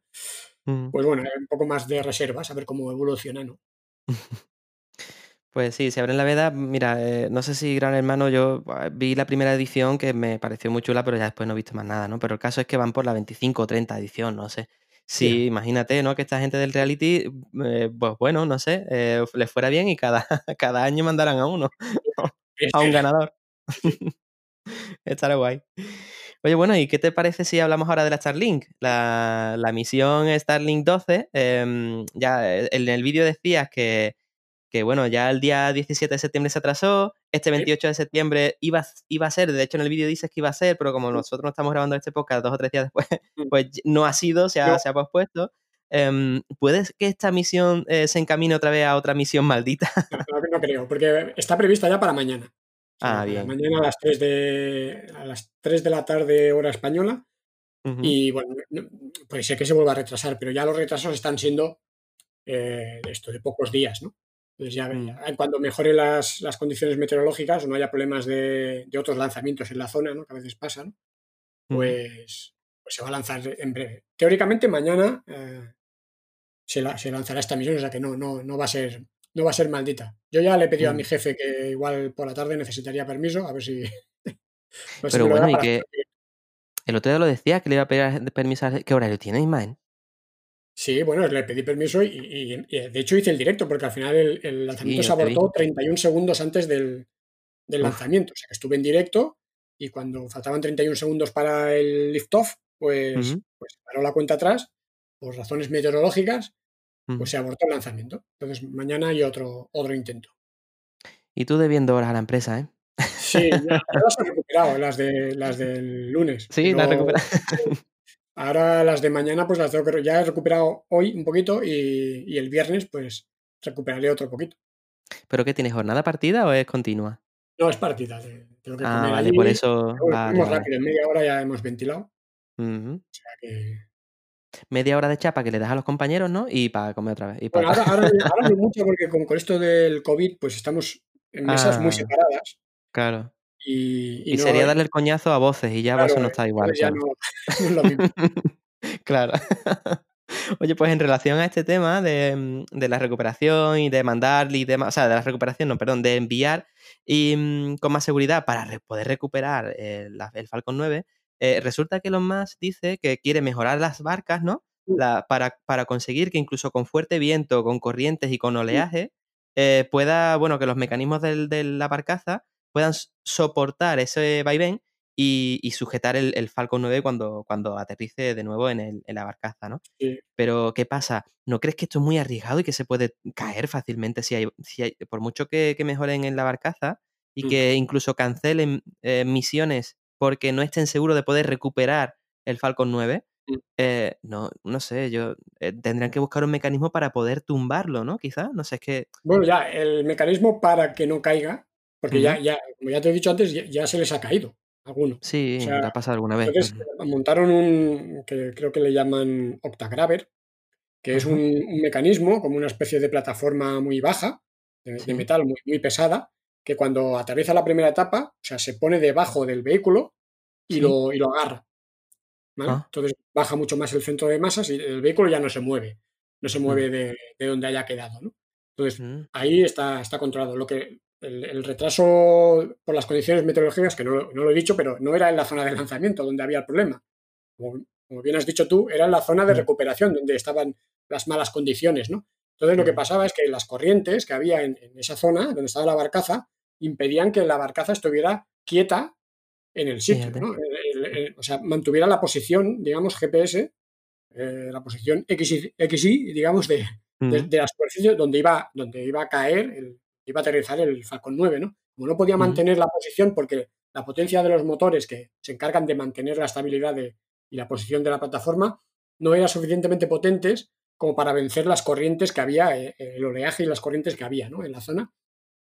Pues bueno, un poco más de reservas, a ver cómo evoluciona, ¿no? Pues sí, se abre la veda. Mira, eh, no sé si Gran Hermano, yo ah, vi la primera edición que me pareció muy chula, pero ya después no he visto más nada, ¿no? Pero el caso es que van por la 25 o 30 edición, no sé. Sí, imagínate, ¿no? Que esta gente del reality, eh, pues bueno, no sé, eh, les fuera bien y cada, cada año mandaran a uno, a un ganador. Estará guay. Oye, bueno, ¿y qué te parece si hablamos ahora de la Starlink? La, la misión Starlink 12, em, ya eh, en el vídeo decías que, que, bueno, ya el día 17 de septiembre se atrasó, este 28 de septiembre iba, iba a ser, de hecho en el vídeo dices que iba a ser, pero como nosotros no estamos grabando este podcast dos o tres días después, mm. pues no ha sido, se ha, se ha pospuesto. Eh, ¿Puedes que esta misión eh, se encamine otra vez a otra misión maldita? No, no, creo, porque está prevista ya para mañana. Ah, bien. Mañana a las 3 de, a las 3 de la tarde, hora española. Y bueno, puede ser que se vuelva a retrasar, pero ya los retrasos están siendo eh, esto de pocos días, ¿no? Entonces ya, cuando mejoren las, las, condiciones meteorológicas o no haya problemas de, de, otros lanzamientos en la zona, ¿no? Que a veces pasan, pues, pues, se va a lanzar en breve. Teóricamente mañana eh, se, se, lanzará esta misión, o sea que no, no, no va a ser no va a ser maldita. Yo ya le he pedido a mm. mi jefe que igual por la tarde necesitaría permiso, a ver si. Pero bueno, y que. El otro día lo decía que le iba a pedir permiso. ¿Qué horario tiene, Ismael? Sí, bueno, le pedí permiso y, de hecho hice el directo, porque al final el, lanzamiento se abortó 31 segundos antes del, lanzamiento. O sea que estuve en directo y cuando faltaban 31 segundos para el lift-off, pues, pues paró la cuenta atrás por razones meteorológicas pues se abortó el lanzamiento. Entonces mañana hay otro, otro intento. Y tú debiendo horas a la empresa, ¿eh? Sí, ya, las he recuperado, las, de, las del lunes. Sí, las he recuperado. Ahora las de mañana, pues las tengo que. Ya he recuperado hoy un poquito y, el viernes, pues recuperaré otro poquito. ¿Pero qué tienes? ¿Jornada partida o es continua? No, es partida. Tengo que ah, vale, por eso. rápido, en media hora ya hemos ventilado. O sea que media hora de chapa que le das a los compañeros, ¿no? Y para comer otra vez. Bueno, ahora, ahora, no mucho porque con, esto del COVID, pues estamos en mesas muy ah, separadas. Claro. Y, sería darle el coñazo a voces y ya eso no está igual. Ya no, es lo mismo. claro. Oye, pues en relación a este tema de, de, la recuperación y de mandar y demás, o sea, de la recuperación, no, perdón, de enviar y mm, con más seguridad para poder recuperar el, el Falcon 9, eh, resulta que Elon Musk dice que quiere mejorar las barcas, ¿no? para, para, conseguir que incluso con fuerte viento, con corrientes y con oleaje, eh, pueda, bueno, que los mecanismos de la barcaza puedan soportar ese vaivén y, y sujetar el, el, Falcon 9 cuando, cuando aterrice de nuevo en, el, en la barcaza, ¿no? Pero, ¿qué pasa? ¿No crees que esto es muy arriesgado y que se puede caer fácilmente si hay, si hay por mucho que, mejoren en la barcaza y que incluso cancelen eh, misiones porque no estén seguros de poder recuperar el Falcon 9, mm. eh, no, no sé, yo eh, tendrían que buscar un mecanismo para poder tumbarlo, ¿no? Quizás, no sé, es que... Bueno, ya, el mecanismo para que no caiga, porque ya, ya, como ya te he dicho antes, ya, se les ha caído alguno. Sí, ha pasado alguna vez. Entonces, montaron un, que creo que le llaman Octagraver, que es un, mecanismo, como una especie de plataforma muy baja, de, metal muy, muy pesada, que cuando aterriza la primera etapa, o sea, se pone debajo del vehículo y, lo, y lo agarra. Ah. Entonces baja mucho más el centro de masas y el vehículo ya no se mueve, no se mueve de, donde haya quedado. Entonces mm. ahí está, está controlado. Lo que el, retraso por las condiciones meteorológicas, que no, no, lo he dicho, pero no era en la zona de lanzamiento donde había el problema. Como, bien has dicho tú, era en la zona de mm. recuperación donde estaban las malas condiciones. ¿no? Entonces lo que pasaba es que las corrientes que había en, en esa zona donde estaba la barcaza impedían que la barcaza estuviera quieta en el sitio, ¿no? o sea, mantuviera la posición, digamos, GPS, eh, la posición XY, XY digamos, de, de, la superficie donde iba, donde iba a caer, el, iba a aterrizar el Falcon 9, ¿no? Como no podía mantener la posición porque la potencia de los motores que se encargan de mantener la estabilidad de, y la posición de la plataforma no eran suficientemente potentes como para vencer las corrientes que había, eh, el oleaje y las corrientes que había ¿no? en la zona.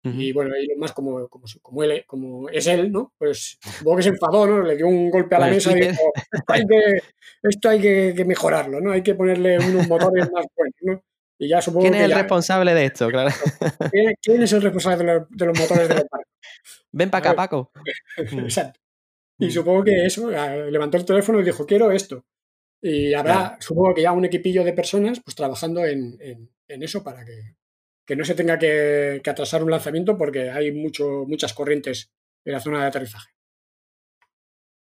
Y bueno, Elon Musk, como, como, como, él, como es él, ¿no? Pues supongo que se enfadó, ¿no? Le dio un golpe a la mesa y dijo, esto hay, que, esto hay que, mejorarlo, ¿no? Hay que ponerle unos motores más buenos, ¿no? Y ya supongo ¿Quién es el responsable de esto? Claro. ¿Quién, es el responsable de los, motores de los barcos? Ven para acá, Paco. Exacto. Y mm. supongo que eso, levantó el teléfono y dijo, quiero esto. Y habrá, supongo que ya un equipillo de personas pues trabajando en, en eso para que, que no se tenga que, atrasar un lanzamiento porque hay mucho, muchas corrientes en la zona de aterrizaje.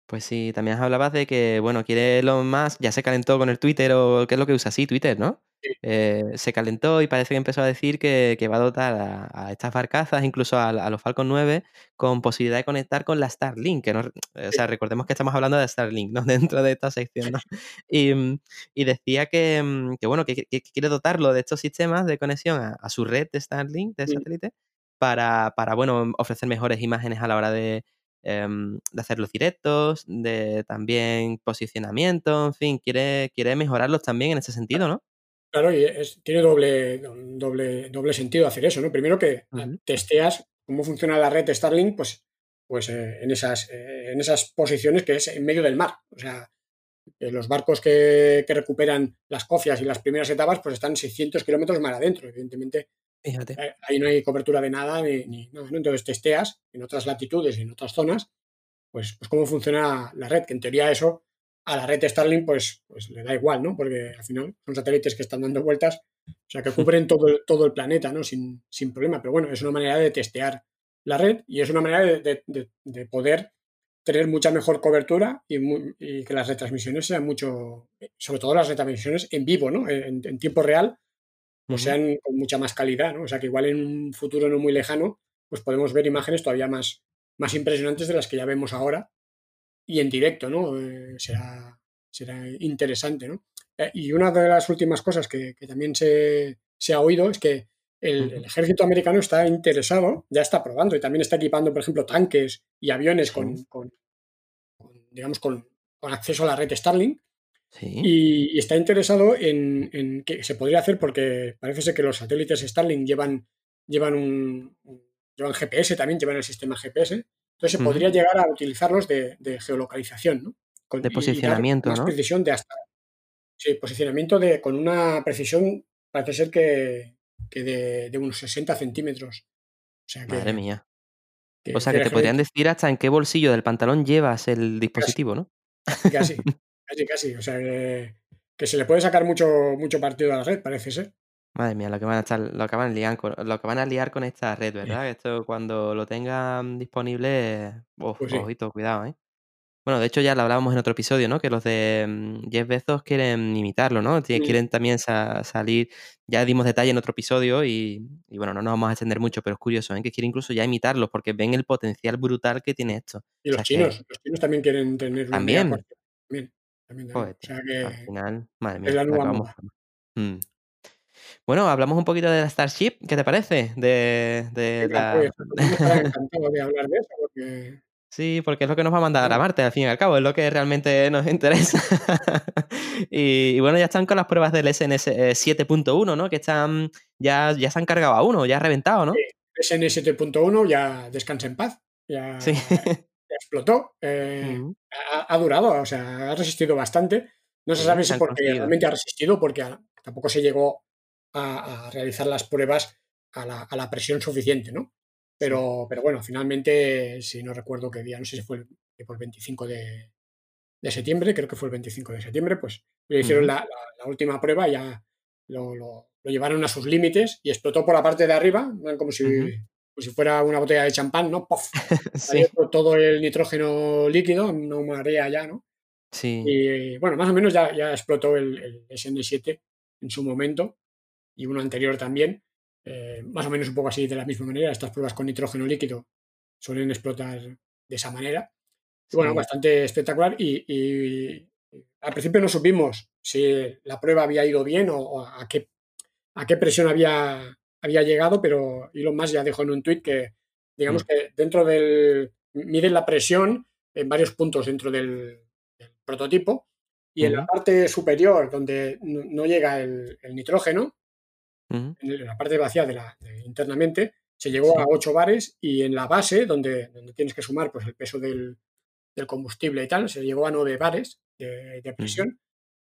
Pues sí, también hablabas de que, bueno, quiere lo más, ya se calentó con el Twitter o qué es lo que usa, sí, Twitter, ¿no? Eh, se calentó y parece que empezó a decir que, va a dotar a, estas barcazas, incluso a, los Falcon 9, con posibilidad de conectar con la Starlink. Que no, o sea, recordemos que estamos hablando de Starlink, ¿no? Dentro de esta sección, ¿no? Y, decía que, mm, bueno, que, quiere dotarlo de estos sistemas de conexión a, su red de Starlink, de satélite, para, para, bueno, ofrecer mejores imágenes a la hora de, em, de hacer los directos, de también posicionamiento, en fin, quiere, quiere mejorarlos también en ese sentido, ¿no? Claro, y tiene doble, doble, doble sentido hacer eso, ¿no? Primero que testeas cómo funciona la red Starlink, pues, pues eh, en, esas, eh, en esas posiciones que es en medio del mar. O sea, los barcos que, recuperan las cofias y las primeras etapas, pues están 600 kilómetros mar adentro. Evidentemente, eh, ahí no hay cobertura de nada ni, nada, Entonces testeas en otras latitudes y en otras zonas, pues, pues cómo funciona la red, que en teoría eso a la red Starlink pues, pues le da igual, ¿no? Porque al final son satélites que están dando vueltas, o sea, que cubren todo el, todo el planeta, ¿no? Sin, sin problema. Pero bueno, es una manera de testear la red y es una manera de, de, poder tener mucha mejor cobertura y, que las retransmisiones sean mucho, sobre todo las retransmisiones en vivo, ¿no? En, tiempo real, pues sean con mucha más calidad, ¿no? O sea, que igual en un futuro no muy lejano, pues podemos ver imágenes todavía más, más impresionantes de las que ya vemos ahora y en directo, ¿no? Eh, será, será interesante, ¿no? Eh, y una de las últimas cosas que, también se, ha oído es que el, ejército americano está interesado, ya está probando y también está equipando, por ejemplo, tanques y aviones con, digamos, con, acceso a la red Starlink. Y, está interesado en, en, que se podría hacer porque parece ser que los satélites Starlink llevan, llevan un, llevan GPS también, llevan el sistema GPS. Entonces se podría llegar a utilizarlos de, geolocalización, ¿no? de posicionamiento, ¿no? precisión de hasta. Sí, posicionamiento de, con una precisión, parece ser que, de, unos 60 centímetros. O sea Madre mía. o sea que te podrían decir hasta en qué bolsillo del pantalón llevas el dispositivo, ¿no? Casi, casi, casi. O sea que, que, se le puede sacar mucho, mucho partido a la red, parece ser. Madre mía, lo que van a estar, lo que van a liar con, lo que van a liar con esta red, ¿verdad? Esto cuando lo tengan disponible, pues ojito, cuidado, ¿eh? Bueno, de hecho ya lo hablábamos en otro episodio, ¿no? Que los de mm, Jeff Bezos quieren imitarlo, ¿no? Quieren también salir, ya dimos detalle en otro episodio y, bueno, no nos vamos a extender mucho, pero es curioso, ¿eh? Que quieren incluso ya imitarlos porque ven el potencial brutal que tiene esto. Y los chinos, los chinos también quieren tener También. También, también, O sea que al final, madre mía, la bueno, hablamos un poquito de la Starship, ¿qué te parece? De, de la... pues, encantado de hablar de eso porque... Sí, porque es lo que nos va a mandar a Marte, al fin y al cabo, es lo que realmente nos interesa. y, bueno, ya están con las pruebas del SNS 7.1, ¿no? Que están, ya, ya se han cargado a uno, ya ha reventado, ¿no? Sí, SN 7.1 ya descansa en paz, ya, explotó, eh, ha, ha, durado, o sea, ha resistido bastante. No se sabe si porque realmente ha resistido, porque tampoco se llegó a, realizar las pruebas a la, presión suficiente, ¿no? Pero, pero bueno, finalmente, si no recuerdo qué día, no sé si fue el, el 25 de, septiembre, creo que fue el 25 de septiembre, pues le hicieron la, última prueba, ya lo, lo, llevaron a sus límites y explotó por la parte de arriba, como si, si fuera una botella de champán, ¿no? ¡Pof! Todo el nitrógeno líquido, no marea ya, ¿no? Sí. Y bueno, más o menos ya, ya explotó el, el SN7 en su momento y uno anterior también, eh, más o menos un poco así de la misma manera. Estas pruebas con nitrógeno líquido suelen explotar de esa manera. Y bueno, bastante espectacular. Y, al principio no supimos si la prueba había ido bien o, a, qué, a qué presión había, había llegado, pero Elon Musk ya dejó en un tuit que, digamos mm. que dentro del. miden la presión en varios puntos dentro del prototipo Y en la parte superior, donde no, no llega el, el nitrógeno, En la parte vacía de la, de- internamente, se llegó Sí. a 8 bares y en la base, donde, donde tienes que sumar pues, el peso del, del combustible y tal, se llegó a 9 bares de, de presión,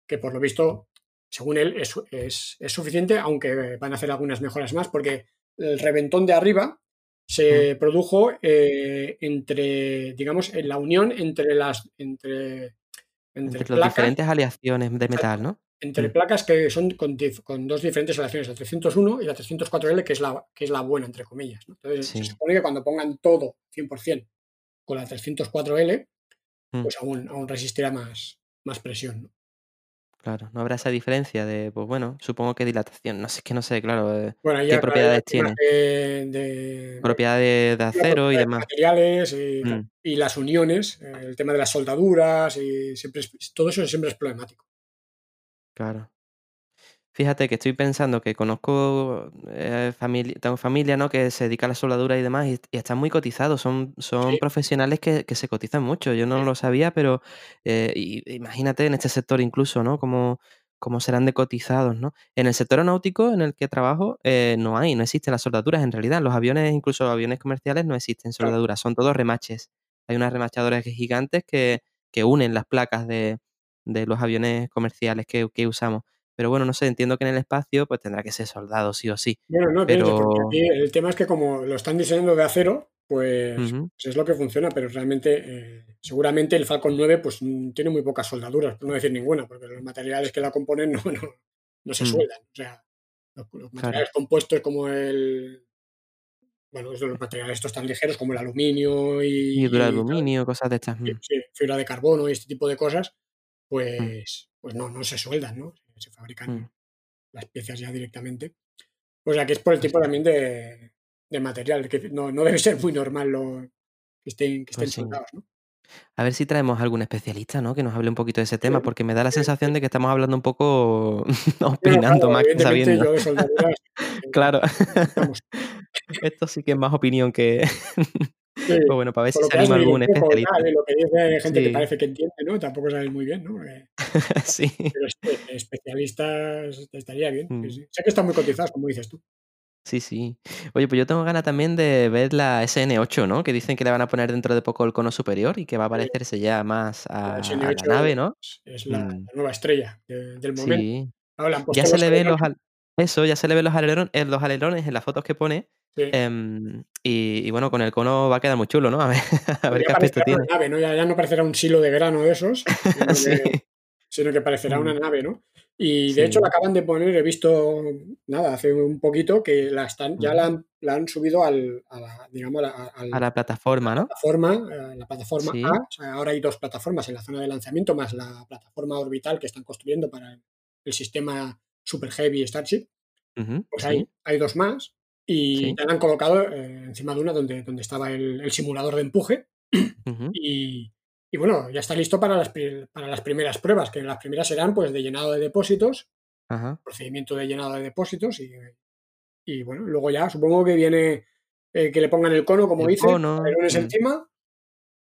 que por lo visto, según él, es, es- es suficiente, aunque van a hacer algunas mejoras más, porque el reventón de arriba se produjo eh, entre, digamos, en la unión entre las entre, entre, Entre las diferentes aleaciones de metal, ¿no? Entre placas que son con, con dos diferentes aleaciones, la 301 y la 304L, que es la, que es la buena, entre comillas. ¿no? Entonces, Sí. se supone que cuando pongan todo 100% con la 304L, Mm. pues aún, aún resistirá más, más presión. ¿no? Claro, no habrá esa diferencia de, pues bueno, supongo que dilatación. No sé, es que no sé, claro, eh, Bueno, qué propiedades tiene. de, de- Propiedades de acero y demás. materiales y, Mm. y las uniones, el tema de las soldaduras, y siempre es- todo eso siempre es problemático. Claro. Fíjate que estoy pensando que conozco eh, familia, tengo familia, ¿no? Que se dedica a la soldadura y demás y, y están muy cotizados. Son, son Sí. profesionales que, que se cotizan mucho. Yo no lo sabía, pero eh, imagínate en este sector incluso, ¿no? Cómo, cómo serán de cotizados, ¿no? En el sector aeronáutico en el que trabajo eh, no hay, no existen las soldaduras en realidad. Los aviones, incluso aviones comerciales, no existen Claro. soldaduras, son todos remaches. Hay unas remachadoras gigantes que, que unen las placas de, de los aviones comerciales que, que usamos. Pero bueno, no sé, entiendo que en el espacio pues tendrá que ser soldado sí o sí. Bueno, no, porque Pero... aquí el tema es que como lo están diseñando de acero, pues, pues es lo que funciona, pero realmente eh, seguramente el Falcon 9 pues mm, tiene muy pocas soldaduras, por no decir ninguna, porque los materiales que la componen no, no, no se mm, sueldan. O sea, los, los claro. materiales compuestos como el... Bueno, los materiales estos tan ligeros como el aluminio Y y tal, aluminio, cosas de estas. sí, mm, sí, fibra de carbono y este tipo de cosas, pues, pues no, no se sueldan, ¿no? Se fabrican mm, las piezas ya directamente. O sea, que es por el Pues tipo también de, de material, que no, no debe ser muy normal lo, que estén, que estén pues sí. soldados, ¿no? A ver si traemos algún especialista, ¿no? Que nos hable un poquito de ese tema, porque me da la sensación de que estamos hablando un poco opinando claro, más que sabiendo. yo de soldaduras, eh, Claro. vamos, Esto sí que es más opinión que... sí, Pues bueno, para ver si se anima algún especialista. tal, lo que dice gente que parece que entiende, ¿no? Tampoco sabes muy bien, ¿no? Porque- sí. pero especialistas estaría bien. Mm. sí. Sé que están muy cotizados, como dices tú. Sí, sí. Oye, pues yo tengo ganas también de ver la SN8, ¿no? Que dicen que le van a poner dentro de poco el cono superior y que va a Eh, parecerse ya más La a, a la SN8 nave, ¿no? es, la, Mm, la nueva estrella de- del momento. sí. Ahora Ya se le ven los al- eso, ya se le ven los alerones, en los alerones en las fotos que pone. Sí. em, y, y bueno, con el cono va a quedar muy chulo, ¿no? A ver, a ver Ya qué aspecto tiene. una nave, ¿no? Ya, ya no parecerá un silo de grano de esos, sino Sí. que, sino que parecerá una nave, ¿no? Y de hecho la acaban de poner, he visto, nada, hace un poquito que la están, ya la han, la han subido al, a la, digamos, a la, a- al- A la a plataforma, la ¿no? plataforma, a la plataforma Sí. A. O sea, ahora hay dos plataformas en la zona de lanzamiento, más la plataforma orbital que están construyendo para el, sistema Super Heavy Starship. Pues hay, Sí, hay dos más y sí. ya la han colocado eh, encima de una donde, donde estaba el, el simulador de empuje. Y, y bueno, ya está listo para las, para las primeras pruebas, que las primeras serán pues de llenado de depósitos, Ajá. procedimiento de llenado de depósitos y, y bueno, luego ya supongo que viene eh, que le pongan el cono, como El dice, cono. mm, encima,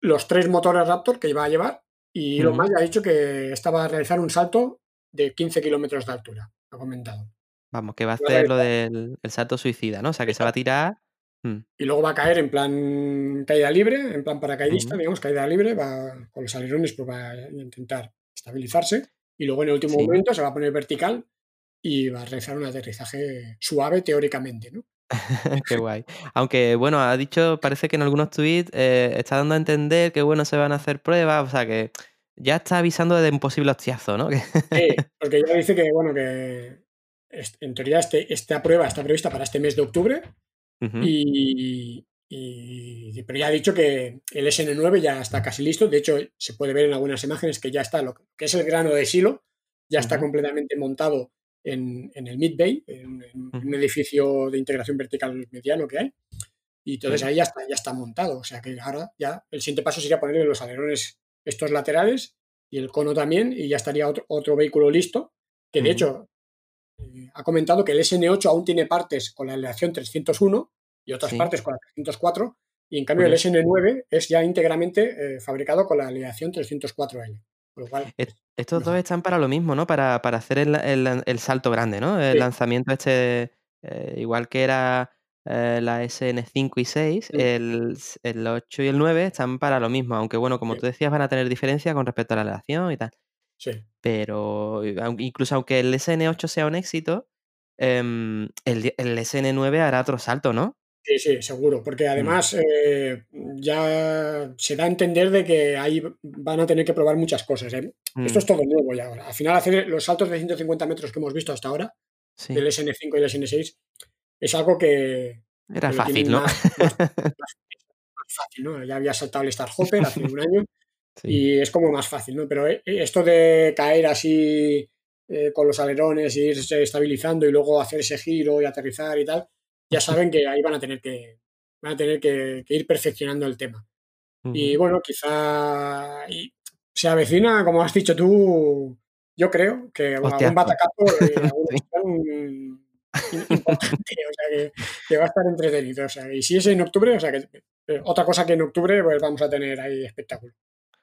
los tres motores Raptor que iba a llevar y Elon ujú. Musk ha dicho que estaba a realizar un salto de 15 kilómetros de altura, ha comentado. Vamos, que va a hacer lo del el salto suicida, ¿no? O sea, que se va a tirar. mm, Y luego va a caer en plan caída libre, en plan paracaidista, digamos, caída libre, va con los alerones pues va a intentar estabilizarse y luego en el último Sí. momento se va a poner vertical y va a realizar un aterrizaje suave teóricamente, ¿no? Qué guay. Aunque, bueno, ha dicho, parece que en algunos tweets eh, está dando a entender que, bueno, se van a hacer pruebas, o sea, que ya está avisando de un posible hostiazo, ¿no? Sí, porque ya dice que, bueno, que en teoría este, esta prueba está prevista para este mes de octubre Ujú, y, y- pero ya ha dicho que el SN9 ya está casi listo. De hecho, se puede ver en algunas imágenes que ya está lo que es el grano de silo, ya está Ujú. completamente montado en, en el Mid Bay, en, en un Ujú. edificio de integración vertical mediano que hay. Y entonces ahí ya está, ya está montado. O sea que ahora ya el siguiente paso sería ponerle los alerones estos laterales y el cono también, y ya estaría otro, otro vehículo listo. Que de hecho eh, ha comentado que el SN8 aún tiene partes con la aleación 301 y otras Sí. partes con la 304, y en cambio el SN9 es ya íntegramente eh, fabricado con la aleación 304L. Con lo cual, Et- estos dos están para lo mismo, ¿no? Para, para hacer el, el- el salto grande, ¿no? El Sí. lanzamiento este, eh, igual que era eh, la SN5 y 6, Mm. el, el 8 y el 9 están para lo mismo, aunque bueno, como Sí. tú decías, van a tener diferencia con respecto a la aleación y tal. Sí. Pero eh, incluso aunque el SN8 sea un éxito, em, el, el SN9 hará otro salto, ¿no? Sí, sí, seguro, porque Mm. además eh, ya se da a entender de que ahí van a tener que probar muchas cosas. ¿eh? Esto Mm, es todo nuevo ya ahora. Al final, hacer los saltos de 150 metros que hemos visto hasta ahora, sí, del SN5 y del SN6, es algo que, era que fácil, ¿no? más, más- más- más fácil, ¿no? Ya había saltado el Star Hopper hace un año Sí. y es como más fácil, ¿no? Pero eh, esto de caer así eh, con los alerones e irse estabilizando y luego hacer ese giro y aterrizar y tal, ya saben que ahí van a tener que, van a tener que, que ir perfeccionando el tema. Y Ujú. bueno, quizá y se avecina, como has dicho tú, yo creo que algún Hostiazo. batacazo, eh, algún importante, o sea que, que va a estar entretenido. O sea, y si es en octubre, o sea que eh, otra cosa que en octubre pues vamos a tener ahí espectáculo.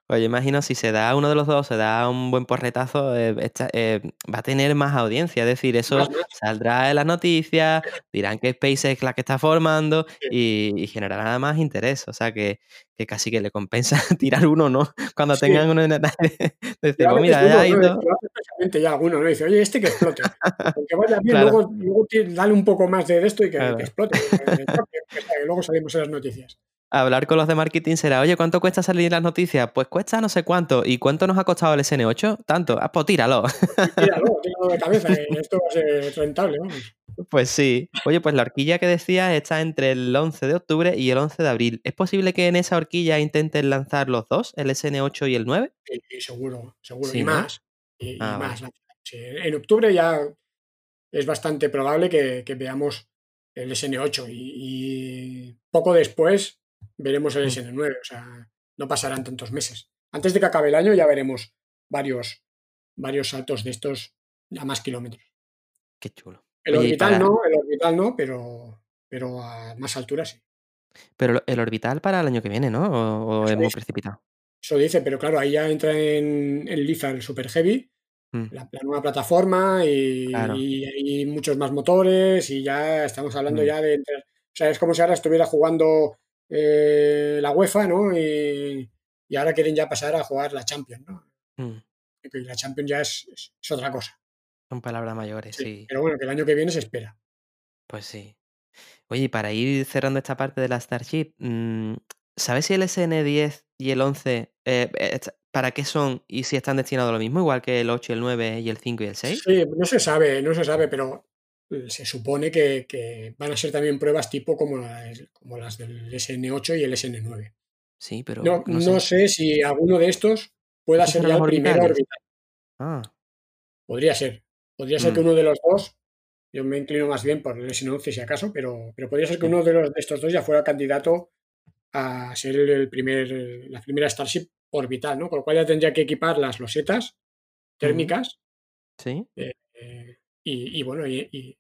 Pues yo imagino si se da uno de los dos, se da un buen porretazo, eh, esta- eh, va a tener más audiencia. Es decir, eso saldrá en las noticias, dirán que SpaceX es la que está formando y, y generará más interés. O sea que, que casi que le compensa tirar uno, ¿no? Cuando Sí. tengan uno en el Ya pues mira, ya uno, ha ¿no? ido. Lo hace especialmente ya alguno, ¿no? Dice, oye, este que explote. Aunque vaya bien, Claro. luego, luego dale un poco más de esto y que, Claro. que explote. Que- que luego salimos en las noticias. Hablar con los de marketing será, oye, ¿cuánto cuesta salir en las noticias? Pues cuesta no sé cuánto. ¿Y cuánto nos ha costado el SN8? Tanto. Ah, pues tíralo. Tíralo, tíralo de cabeza, que esto va a ser rentable, vamos. Pues sí. Oye, pues la horquilla que decías está entre el 11 de octubre y el 11 de abril. ¿Es posible que en esa horquilla intenten lanzar los dos, el SN8 y el 9? Sí, seguro, seguro. Sí, y más. Y, y Ah, más. Sí, en octubre ya es bastante probable que, que veamos el SN8 y, y poco después veremos el Mm. SN9. O sea, no pasarán tantos meses. Antes de que acabe el año ya veremos varios, varios saltos de estos a más kilómetros. Qué chulo. El Oye, orbital para- no, el orbital no, pero, pero a más alturas sí. Pero el orbital para el año que viene, ¿no? ¿O, o es muy precipitado? Eso dice, pero claro, ahí ya entra en, en liza el Super Heavy, Mm, la, la nueva plataforma y, Claro. y hay muchos más motores y ya estamos hablando Mm. ya de... o sea, es como si ahora estuviera jugando eh, la UEFA, ¿no? Y, y ahora quieren ya pasar a jugar la Champions, ¿no? mm. Y la Champions ya es, es- es otra cosa. Son palabras mayores, Sí, sí. Pero bueno, que el año que viene se espera. Pues sí. Oye, y para ir cerrando esta parte de la Starship, mm, ¿sabes si el SN10 y el 11, eh, est- para qué son y si están destinados a lo mismo, igual que el 8, el 9 y el 5 y el 6? Sí, no se sabe, no se sabe, pero eh, se supone que, que van a ser también pruebas tipo como las, como las del SN8 y el SN9. Sí, pero No, no no sé. si alguno de estos pueda ¿Estos ser ya el primero orbital. Ah, Podría ser. Podría ser que Mm. uno de los dos, yo me inclino más bien por el SN11 si acaso, pero, pero podría ser que uno de, los, de estos dos ya fuera candidato a ser el, primer, la primera Starship orbital, ¿no? Con lo cual ya tendría que equipar las losetas térmicas sí. eh, y, y bueno, y, y-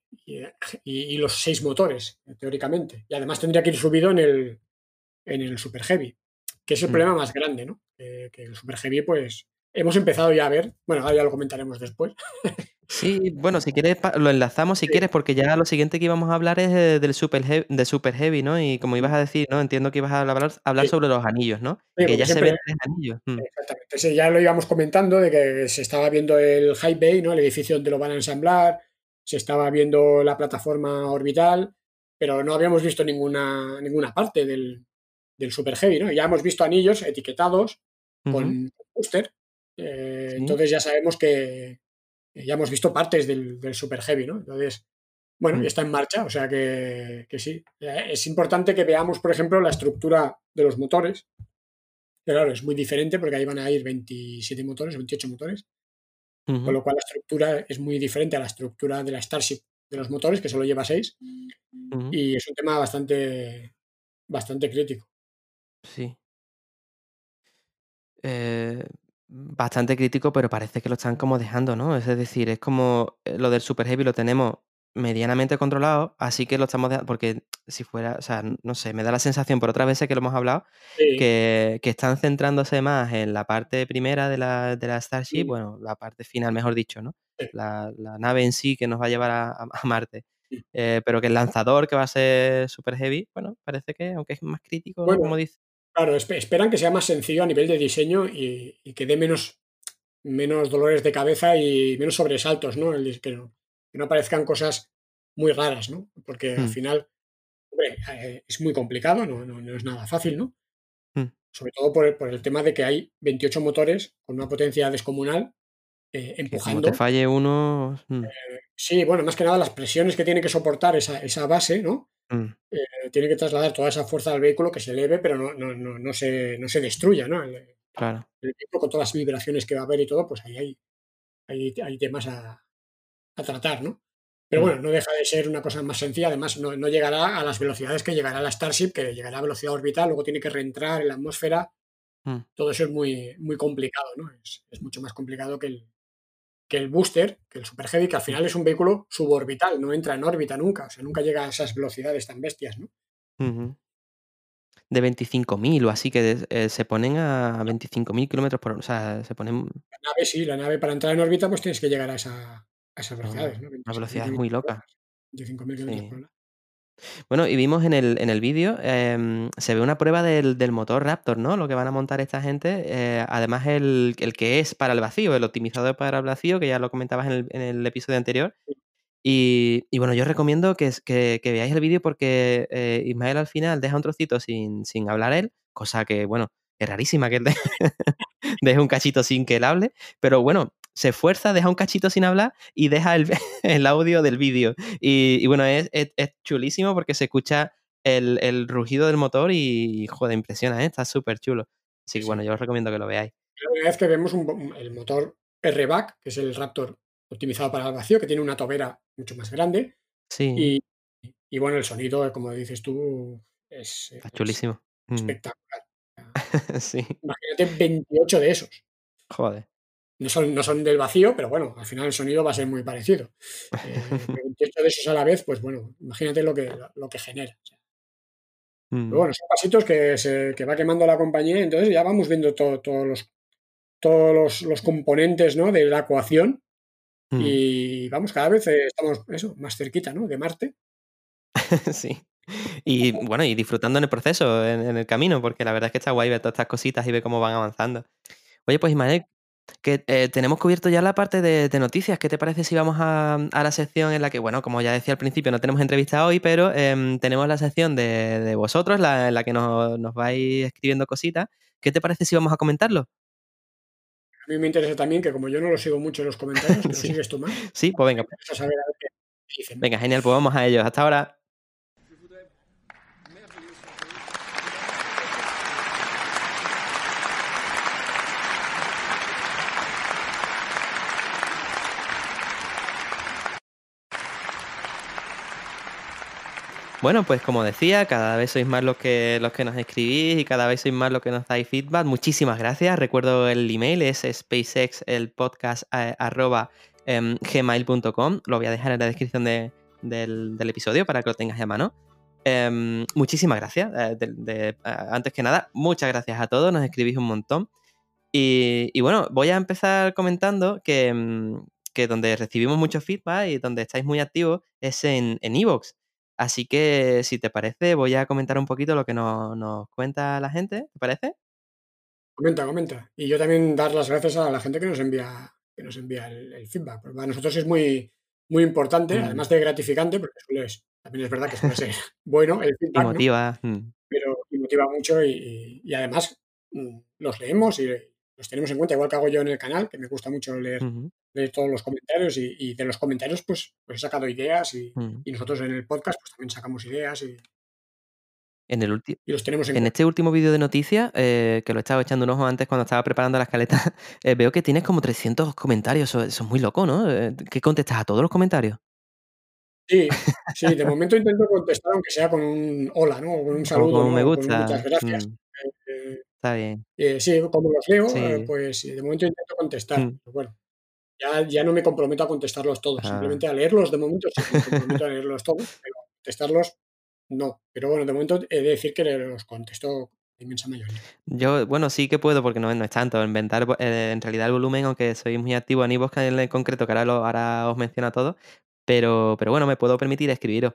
y- los seis motores, teóricamente. Y además tendría que ir subido en el, en el Super Heavy, que es el Mm. problema más grande, ¿no? Eh, que el Super Heavy, pues, hemos empezado ya a ver, bueno, ahora ya lo comentaremos después. Sí, bueno, si quieres lo enlazamos si Sí. quieres, porque ya lo siguiente que íbamos a hablar es eh, del Super Heavy, de Super Heavy, ¿no? Y como ibas a decir, ¿no? Entiendo que ibas a hablar, hablar Sí. sobre los anillos, ¿no? Sí, que ya se ven tres anillos. Mm, Exactamente. Sí, ya lo íbamos comentando de que se estaba viendo el High Bay, ¿no? El edificio donde lo van a ensamblar, se estaba viendo la plataforma orbital, pero no habíamos visto ninguna, ninguna parte del, del Super Heavy, ¿no? Ya hemos visto anillos etiquetados ujú, con booster. eh. Entonces ya sabemos que ya hemos visto partes del, del Super Heavy, ¿no? Entonces, bueno, Mm. ya está en marcha, o sea que, que sí. Eh, Es importante que veamos, por ejemplo, la estructura de los motores. Que claro, es muy diferente porque ahí van a ir 27 motores, 28 motores, con lo cual la estructura es muy diferente a la estructura de la Starship de los motores, que solo lleva 6, Ujú, y es un tema bastante, bastante crítico. Sí. Eh, bastante crítico, pero parece que lo están como dejando, ¿no? Es decir, es como eh, lo del Super Heavy lo tenemos medianamente controlado, así que lo estamos dejando, porque si fuera, o sea, no sé, me da la sensación por otras veces que lo hemos hablado, Sí, que, que están centrándose más en la parte primera de la, de la Starship, Sí. bueno, la parte final, mejor dicho, ¿no? Sí. La, la nave en sí que nos va a llevar a, a- Marte. Eh, pero que el lanzador, que va a ser super heavy, bueno, parece que, aunque es más crítico, Bueno. como dice. Claro, espe- esperan que sea más sencillo a nivel de diseño y, y que dé menos, menos dolores de cabeza y menos sobresaltos, ¿no? El que, no que no parezcan cosas muy raras, ¿no? Porque al Mm. final, hombre, eh, es muy complicado, no, no, no es nada fácil, ¿no? Mm. Sobre todo por el, por el tema de que hay 28 motores con una potencia descomunal eh, Que como empujando. te falle uno. mm, Sí, bueno, más que nada las presiones que tiene que soportar esa, esa base, ¿no? Mm, Eh, tiene que trasladar toda esa fuerza al vehículo que se eleve, pero no, no, no, no se, no se destruya, ¿no? El, claro. el vehículo con todas las vibraciones que va a haber y todo, pues ahí hay, hay, hay temas a, a tratar, ¿no? Pero Mm. bueno, no deja de ser una cosa más sencilla, además no, no llegará a las velocidades que llegará la Starship, que llegará a velocidad orbital, luego tiene que reentrar en la atmósfera, Mm. todo eso es muy, muy complicado, ¿no? Es, es mucho más complicado que el, que el booster, que el Super Heavy, que al final es un vehículo suborbital, no entra en órbita nunca, o sea, nunca llega a esas velocidades tan bestias, ¿no? Ujú. De 25.000 o así, que eh, se ponen a 25.000 kilómetros por hora. O sea, se ponen La nave sí, la nave para entrar en órbita pues tienes que llegar a, esa, a esas velocidades, ¿no? una 25.000 velocidad muy kilómetros por loca. hora, 25.000 kilómetros Sí. por hora. Bueno, y vimos en el, en el vídeo, em, se ve una prueba del, del motor Raptor, ¿no? Lo que van a montar esta gente. eh, además, el, el que es para el vacío, el optimizador para el vacío, que ya lo comentabas en el, en el episodio anterior. Y, y bueno, yo recomiendo que, que- que veáis el vídeo porque eh, Ismael al final deja un trocito sin, sin hablar él, cosa que, bueno, es rarísima que él de- deje un cachito sin que él hable, pero bueno, se esfuerza, deja un cachito sin hablar y deja el, el audio del vídeo. Y, y bueno, es, es- es chulísimo porque se escucha el, el rugido del motor y, joder, impresiona, ¿eh? está súper chulo. Así que Sí. bueno, yo os recomiendo que lo veáis. La primera vez que vemos un, el motor R-Back, que es el Raptor optimizado para el vacío, que tiene una tobera mucho más grande. Sí, Y, y bueno, el sonido, como dices tú, es, está es chulísimo. Mm, espectacular. sí, Imagínate 28 de esos. joder. No son, no son del vacío, pero bueno, al final el sonido va a ser muy parecido. Eh, 28 de esos a la vez, pues bueno, imagínate lo que, lo que genera. O sea, Mm, Pero bueno, son pasitos que, se, que va quemando la compañía, entonces ya vamos viendo todo- todos los, todos los, los componentes ¿no? de la ecuación mm. y vamos, cada vez eh, estamos eso, más cerquita ¿no? de Marte. Sí. Y bueno, y disfrutando en el proceso, en, en el camino, porque la verdad es que está guay ver todas estas cositas y ver cómo van avanzando. Oye, pues Ismael, que eh, tenemos cubierto ya la parte de, de noticias. ¿Qué te parece si vamos a, a la sección en la que, bueno, como ya decía al principio, no tenemos entrevista hoy, pero em, tenemos la sección de, de vosotros, la, en la que nos, nos vais escribiendo cositas. ¿Qué te parece si vamos a comentarlo? A mí me interesa también que como yo no lo sigo mucho en los comentarios, que lo Sí. sigues tú más, Sí, pues venga, saber a ver qué dicen. venga, genial, pues vamos a ellos. Hasta ahora. Bueno, pues como decía, cada vez sois más los que, los que nos escribís y cada vez sois más los que nos dais feedback. Muchísimas gracias. Recuerdo el email, es SpaceX, el podcast arroba em, gmail.com. Lo voy a dejar en la descripción de- del, episodio para que lo tengas a mano. Em, muchísimas gracias. eh, eh, antes que nada, muchas gracias a todos. Nos escribís un montón. Y, bueno, voy a empezar comentando que, mm, que donde recibimos mucho feedback y donde estáis muy activos es en en Evox. Así que, si te parece, voy a comentar un poquito lo que nos, nos cuenta la gente. ¿Te parece? Comenta, comenta. Y yo también dar las gracias a la gente que nos envía, que nos envía el, el feedback. Porque para nosotros es muy, muy importante, Mm. además de gratificante, porque suele, también es verdad que suele ser bueno el Y feedback, ¿no? motiva. mm, pero y motiva mucho y, y- y además mm, los leemos y los tenemos en cuenta, igual que hago yo en el canal, que me gusta mucho leer, leer todos los comentarios y, y de los comentarios pues, pues he sacado ideas y, nosotros en el podcast pues también sacamos ideas y, En, el tenemos en este último vídeo de noticias, eh, que lo he estado echando un ojo antes cuando estaba preparando la escaleta, eh, veo que tienes como 300 comentarios. Eso, eso es muy loco, ¿no? Eh, ¿Qué contestas a todos los comentarios? Sí, sí, de momento intento contestar aunque sea con un hola, ¿no? O con un saludo, con ¿no? me con gusta. muchas gracias. mm, Eh, está bien. eh, sí, como los leo, eh, Sí. pues sí, de momento intento contestar. Mm. pero bueno, ya, ya no me comprometo a contestarlos todos. Ah. Simplemente a leerlos de momento sí, me comprometo a leerlos todos, pero contestarlos no. Pero bueno, de momento he de decir que los contesto la inmensa mayoría. Yo, bueno, sí que puedo porque no, no es tanto. Inventar eh, en realidad el volumen, aunque soy muy activo en iVoox en concreto, que ahora, lo, ahora os menciono a todos, pero, pero bueno, me puedo permitir escribiros.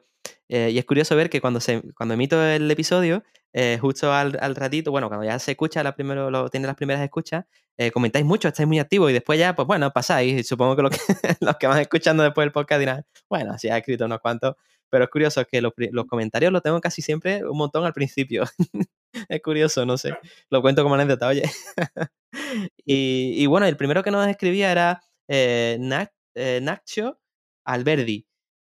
Eh, y es curioso ver que cuando, se, cuando emito el episodio, eh, justo al, al, ratito, bueno, cuando ya se escucha, la primero, lo, tiene las primeras escuchas, eh, comentáis mucho, estáis muy activos y después ya, pues bueno, pasáis. Supongo que, lo que los que van escuchando después el podcast dirán, bueno, si ha escrito unos cuantos. Pero es curioso que los, los comentarios los tengo casi siempre un montón al principio. es curioso, no sé. Lo cuento como anécdota, oye. y, y, bueno, el primero que nos escribía era eh, eh, Nacho Alberdi,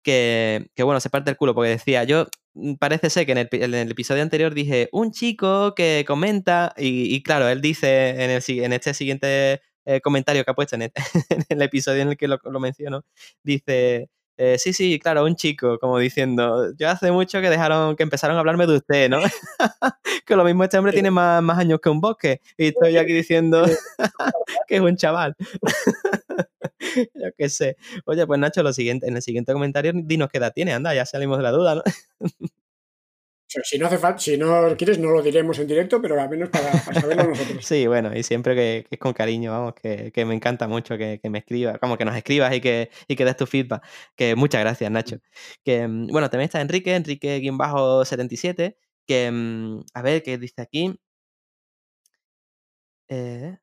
que, que, bueno, se parte el culo porque decía, yo parece ser que en el, en el episodio anterior dije, un chico que comenta, y, y claro, él dice en, el, en este siguiente eh, comentario que ha puesto en el, en el, episodio en el que lo, lo menciono, dice, eh, sí, sí, claro, un chico, como diciendo, yo hace mucho que dejaron, que empezaron a hablarme de usted, ¿no? que lo mismo este hombre tiene más, más, años que un bosque. Y estoy aquí diciendo que es un chaval. yo qué sé. Oye, pues Nacho, lo siguiente, en el siguiente comentario, dinos qué edad tiene, anda, ya salimos de la duda, ¿no? Si no hace falta, si no quieres, no lo diremos en directo, pero al menos para, para saberlo nosotros. sí, bueno, y siempre que, que, es con cariño, vamos, que, que me encanta mucho que, que, me escribas, como que nos escribas y que, y que des tu feedback. Que muchas gracias, Nacho. Que, mm, bueno, también está Enrique, Enrique-77, que, mm, a ver, ¿qué dice aquí? Eh,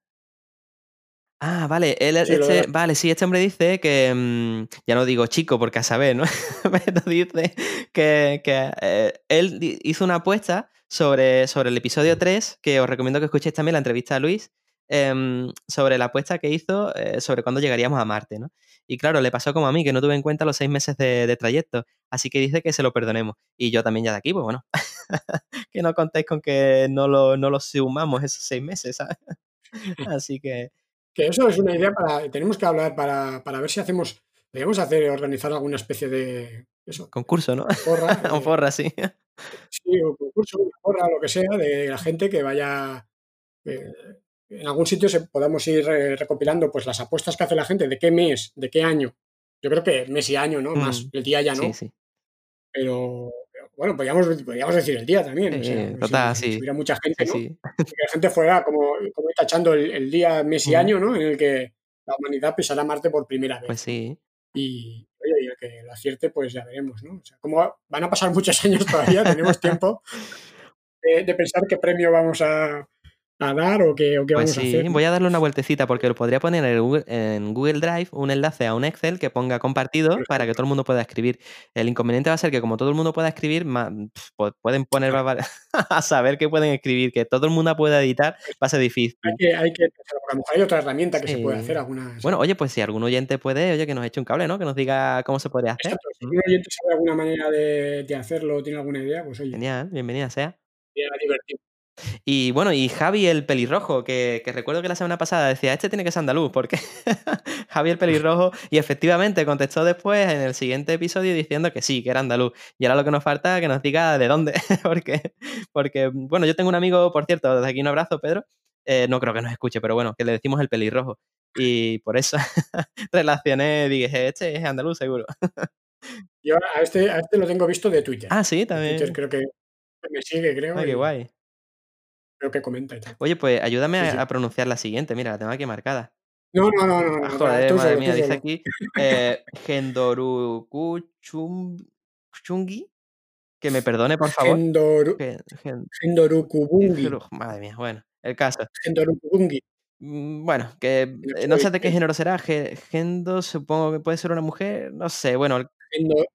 Ah, vale, él, Sí, lo este, vale, sí, este hombre dice que, mm, ya no digo chico porque a saber, ¿no? Pero dice que, que, eh, él hizo una apuesta sobre, sobre el episodio 3, que os recomiendo que escuchéis también la entrevista a Luis, em, sobre la apuesta que hizo eh, sobre cuándo llegaríamos a Marte, ¿no? Y claro, le pasó como a mí, que no tuve en cuenta los seis meses de, de trayecto, así que dice que se lo perdonemos. Y yo también ya de aquí, pues bueno, que no contéis con que no lo, no lo sumamos esos seis meses, ¿sabes? Así que... Que eso es una idea para. Tenemos que hablar para, para ver si hacemos. Debemos hacer, organizar alguna especie de. Eso, Concurso, ¿no? porra. Un eh, forra, sí. sí, un concurso, una porra, lo que sea, de la gente que vaya. eh, en algún sitio se, podamos ir eh, recopilando pues las apuestas que hace la gente, de qué mes, de qué año. Yo creo que mes y año, ¿no? Más Mm, el día ya no. Sí, sí. Pero, bueno, podríamos, podríamos decir el día también. o sea, Eh, si- total, si, sí. hubiera mucha gente, ¿no? sí. que la gente fuera como, como tachando el, el día, mes y año, ¿no? En el que la humanidad pisará Marte por primera vez. Pues sí. Y, oye, y el que lo acierte, pues ya veremos, ¿no? O sea, como van a pasar muchos años todavía, tenemos tiempo de, de pensar qué premio vamos a, a dar o qué, o qué Pues vamos a sí, hacer. ¿no? voy a darle una vueltecita porque lo podría poner en, Google, en Google Drive un enlace a un Excel que ponga compartido para que todo el mundo pueda escribir. El inconveniente va a ser que como todo el mundo pueda escribir, pueden poner Claro. a saber que pueden escribir, que todo el mundo pueda editar, va a ser difícil. Hay que, hay que porque a lo mejor hay otra herramienta que se puede hacer, alguna. Bueno, oye, pues si algún oyente puede, oye, que nos eche un cable, ¿no? Que nos diga cómo se podría hacer. Exacto, si Mm, un oyente sabe alguna manera de, de hacerlo, tiene alguna idea, pues oye, Genial, bienvenida sea. sería divertido. Y bueno, y Javi el pelirrojo, que, que recuerdo que la semana pasada decía, este tiene que ser andaluz, porque Javi el pelirrojo, y efectivamente contestó después en el siguiente episodio diciendo que sí, que era andaluz. Y ahora lo que nos falta es que nos diga de dónde, porque, porque, bueno, yo tengo un amigo, por cierto, desde aquí un abrazo, Pedro, eh, no creo que nos escuche, pero bueno, que le decimos el pelirrojo. Y por eso relacioné, dije, este es andaluz seguro. Yo a este, a este lo tengo visto de Twitter. Ah, sí, Twitter también. creo que me sigue, creo, Ah, qué guay. Creo que comenta y tal. Oye, pues ayúdame Sí, a, sí. a pronunciar la siguiente, mira, la tengo aquí marcada. No, no, no, no, Ah, no, joder, tú madre mía, tú dice aquí eh, Gendorukuchungi, que me perdone, por favor. Gendoru, Gen- gen- Gendorukubungi. Madre mía, bueno, el caso. Gendorukubungi. Mm, Bueno, que No eh, sé no sé de qué dice. género será. Ge- Gendo, supongo que puede ser una mujer, no sé, bueno, el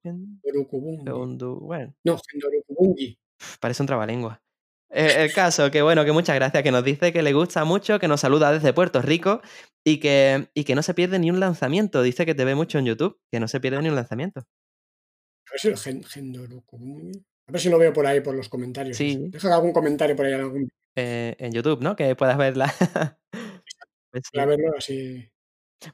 Gendorukubungi. Bueno, No, Gendorukubungi. parece un trabalengua. Eh, el caso, que bueno, que muchas gracias, que nos dice que le gusta mucho, que nos saluda desde Puerto Rico y que, y que no se pierde ni un lanzamiento. Dice que te ve mucho en YouTube, que no se pierde ni un lanzamiento. A ver si lo gen-. A ver si lo veo por ahí, por los comentarios. Sí. Deja algún comentario por ahí en algún Eh, en YouTube, ¿no? Que puedas verla. Pues sí. para verlo así.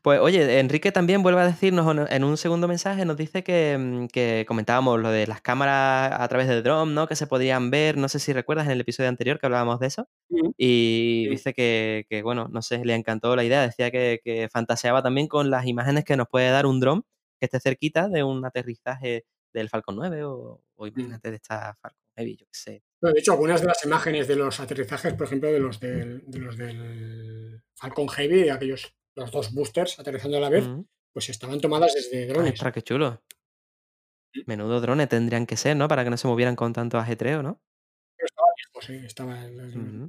Pues oye, Enrique también vuelve a decirnos en un segundo mensaje, nos dice que, mm, que comentábamos lo de las cámaras a través del drone, ¿no? Que se podían ver, no sé si recuerdas en el episodio anterior que hablábamos de eso. Y dice que, que, bueno, no sé, le encantó la idea. Decía que, que fantaseaba también con las imágenes que nos puede dar un dron que esté cerquita de un aterrizaje del Falcon 9 o, o Mm. imagínate de esta Falcon Heavy, yo qué sé. Bueno, de hecho, algunas de las imágenes de los aterrizajes, por ejemplo, de los del, de los del Falcon Heavy, aquellos los dos boosters aterrizando a la vez, Mm. pues estaban tomadas desde drones. ostras, qué chulo. Menudo drones tendrían que ser, ¿no? Para que no se movieran con tanto ajetreo, ¿no? Pero estaba lejos, ¿eh? Estaba en-.